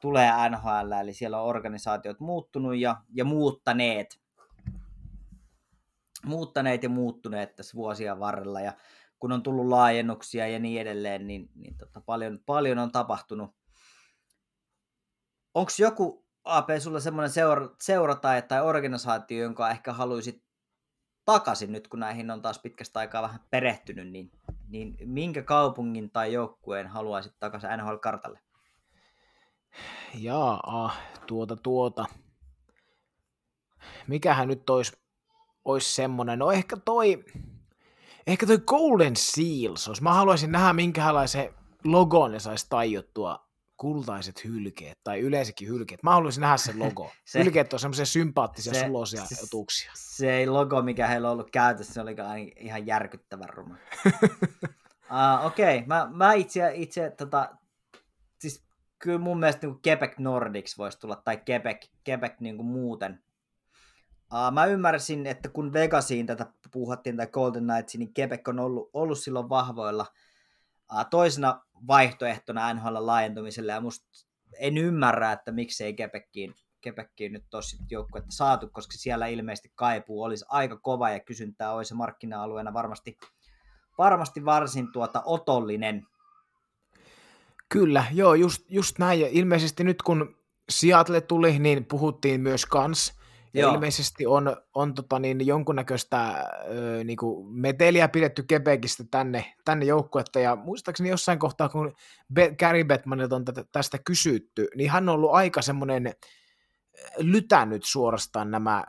tulee NHL, eli siellä on organisaatiot muuttunut ja, ja muuttaneet. Muuttaneet ja muuttuneet tässä vuosien varrella ja kun on tullut laajennuksia ja niin edelleen, niin, niin tota, paljon, paljon on tapahtunut. Onko joku AP sulla semmoinen seura, seura tai, tai organisaatio, jonka ehkä haluaisit takaisin nyt, kun näihin on taas pitkästä aikaa vähän perehtynyt, niin, niin minkä kaupungin tai joukkueen haluaisit takaisin NHL-kartalle? Jaa, tuota tuota. Mikähän nyt olisi, olisi semmoinen? No ehkä toi, ehkä toi Golden Seals, mä haluaisin nähdä minkälaisen logon ne saisi tajuttua kultaiset hylkeet, tai yleensäkin hylkeet. Mä haluaisin nähdä sen logo. [laughs] se, hylkeet on semmoisia sympaattisia, se, suloisia se, otuksia. Se ei logo, mikä heillä on ollut käytössä, se oli ihan järkyttävän ruma. [laughs] uh, Okei, okay. mä, mä itse, itse tota, kyllä mun mielestä niin Quebec Nordics voisi tulla, tai Quebec, Quebec niin kuin muuten. Uh, mä ymmärsin, että kun Vegasiin tätä puhuttiin, tai Golden Knights, niin Quebec on ollut, ollut silloin vahvoilla – toisena vaihtoehtona NHL laajentumiselle, ja musta en ymmärrä, että miksei Kepekkiin, Kepekkiin nyt tosi joukkuetta saatu, koska siellä ilmeisesti kaipuu olisi aika kova ja kysyntää olisi markkina-alueena varmasti, varmasti varsin tuota otollinen. Kyllä, joo, just, just näin. Ja ilmeisesti nyt kun Seattle tuli, niin puhuttiin myös kans ja Joo. ilmeisesti on, on tota niin, jonkunnäköistä ö, niin kuin meteliä pidetty Kepekistä tänne, tänne joukkuetta, ja muistaakseni jossain kohtaa, kun Be- Gary Bettmanilta on tätä, tästä kysytty, niin hän on ollut aika semmoinen lytännyt suorastaan nämä,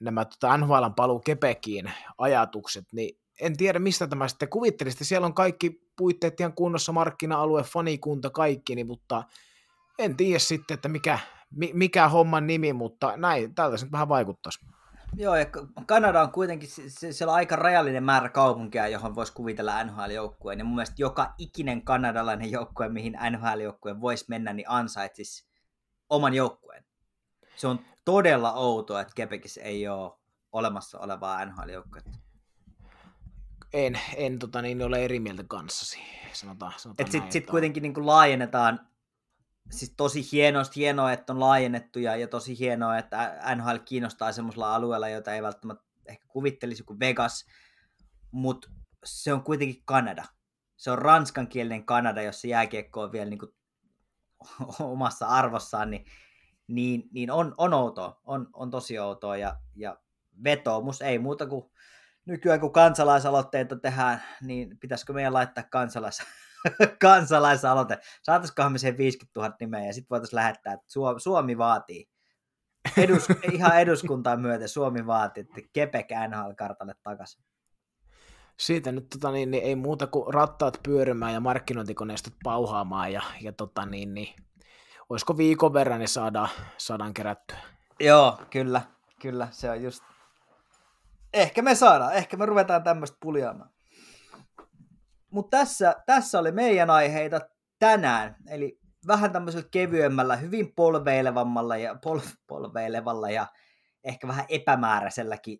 nämä tota NHLn paluu Kepekiin ajatukset, niin en tiedä mistä tämä sitten kuvittelisi, siellä on kaikki puitteet ihan kunnossa, markkina-alue, fanikunta, kaikki, niin, mutta en tiedä sitten, että mikä, mikä homman nimi, mutta näin, tältä se vähän vaikuttaisi. Joo, ja Kanada on kuitenkin, siellä on aika rajallinen määrä kaupunkia, johon voisi kuvitella NHL-joukkueen, ja mun mielestä joka ikinen kanadalainen joukkue, mihin NHL-joukkue voisi mennä, niin ansaitsisi oman joukkueen. Se on todella outoa, että Quebecissä ei ole olemassa olevaa NHL-joukkuetta. En, en tota, niin, ole eri mieltä kanssasi, sanotaan, sanotaan Sitten sit kuitenkin niin kuin laajennetaan siis tosi hienoa, hienoa, että on laajennettu ja, ja tosi hienoa, että NHL kiinnostaa semmoisella alueella, jota ei välttämättä ehkä kuvittelisi kuin Vegas, mutta se on kuitenkin Kanada. Se on ranskankielinen Kanada, jossa jääkiekko on vielä niin kuin [laughs] omassa arvossaan, niin, niin, niin on, on outoa, on, on tosi outoa ja, ja vetoomus ei muuta kuin nykyään kun kansalaisaloitteita tehdään, niin pitäisikö meidän laittaa kansalais [laughs] kansalaisaloite. Saataisikohan me sen 50 000 nimeä ja sitten voitaisiin lähettää, että Suomi, Suomi vaatii. Edus, [laughs] ihan eduskuntaa myöten Suomi vaatii, että Kepek NHL-kartalle takaisin. Siitä nyt tota, niin, niin, ei muuta kuin rattaat pyörimään ja markkinointikoneistot pauhaamaan ja, ja tota, niin, niin, olisiko viikon verran niin saadaan, saadaan kerättyä. Joo, kyllä, kyllä, se on just. Ehkä me saadaan, ehkä me ruvetaan tämmöistä puljaamaan. Mutta tässä, tässä oli meidän aiheita tänään, eli vähän tämmöisellä kevyemmällä, hyvin polveilevammalla ja pol, polveilevalla ja ehkä vähän epämääräiselläkin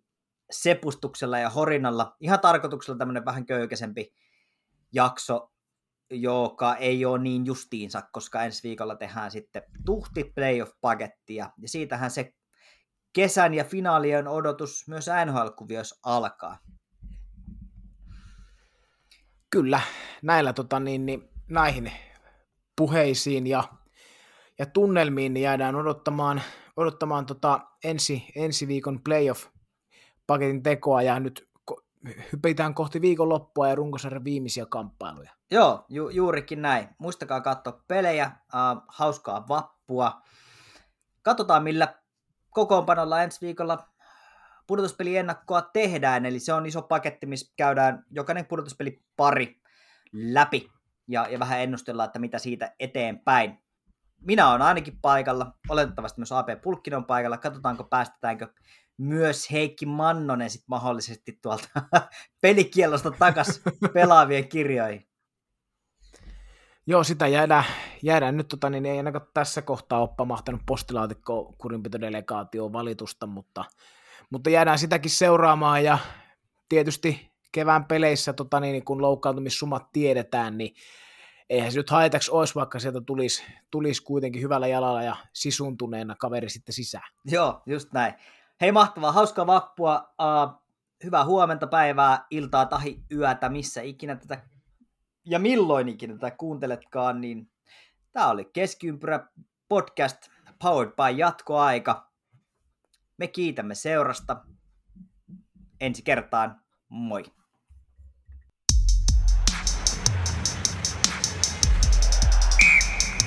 sepustuksella ja horinalla. Ihan tarkoituksella tämmöinen vähän köykäisempi jakso, joka ei ole niin justiinsa, koska ensi viikolla tehdään sitten tuhti playoff-pakettia, ja siitähän se kesän ja finaalien odotus myös NHL-kuvioissa alkaa kyllä, näillä tota, niin, niin, näihin puheisiin ja, ja tunnelmiin niin jäädään odottamaan, odottamaan tota ensi, ensi viikon playoff-paketin tekoa ja nyt hypitään kohti viikonloppua ja runkosarjan viimeisiä kamppailuja. Joo, ju- juurikin näin. Muistakaa katsoa pelejä, äh, hauskaa vappua. Katsotaan millä kokoonpanolla ensi viikolla pudotuspeliennakkoa tehdään, eli se on iso paketti, missä käydään jokainen pudotuspeli pari läpi ja, ja vähän ennustellaan, että mitä siitä eteenpäin. Minä olen ainakin paikalla, oletettavasti myös AP Pulkkinen on paikalla, katsotaanko päästetäänkö myös Heikki Mannonen sit mahdollisesti tuolta [laughs] pelikielosta takas pelaavien kirjoihin. Joo, sitä jäädään, jäädään nyt, tota, niin ei ainakaan tässä kohtaa ole pamahtanut postilaatikko kurinpitodelegaatioon valitusta, mutta mutta jäädään sitäkin seuraamaan ja tietysti kevään peleissä, tota, niin, kun loukkaantumissummat tiedetään, niin eihän se nyt haitaksi olisi, vaikka sieltä tulisi, tulisi kuitenkin hyvällä jalalla ja sisuntuneena kaveri sitten sisään. Joo, just näin. Hei mahtavaa, hauskaa vappua, uh, hyvää huomenta, päivää, iltaa, tahi, yötä, missä ikinä tätä ja milloin ikinä tätä kuunteletkaan, niin tämä oli Keskiympyrä podcast powered by jatkoaika. Me kiitämme seurasta. Ensi kertaan, moi!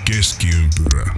Keskiympyrä.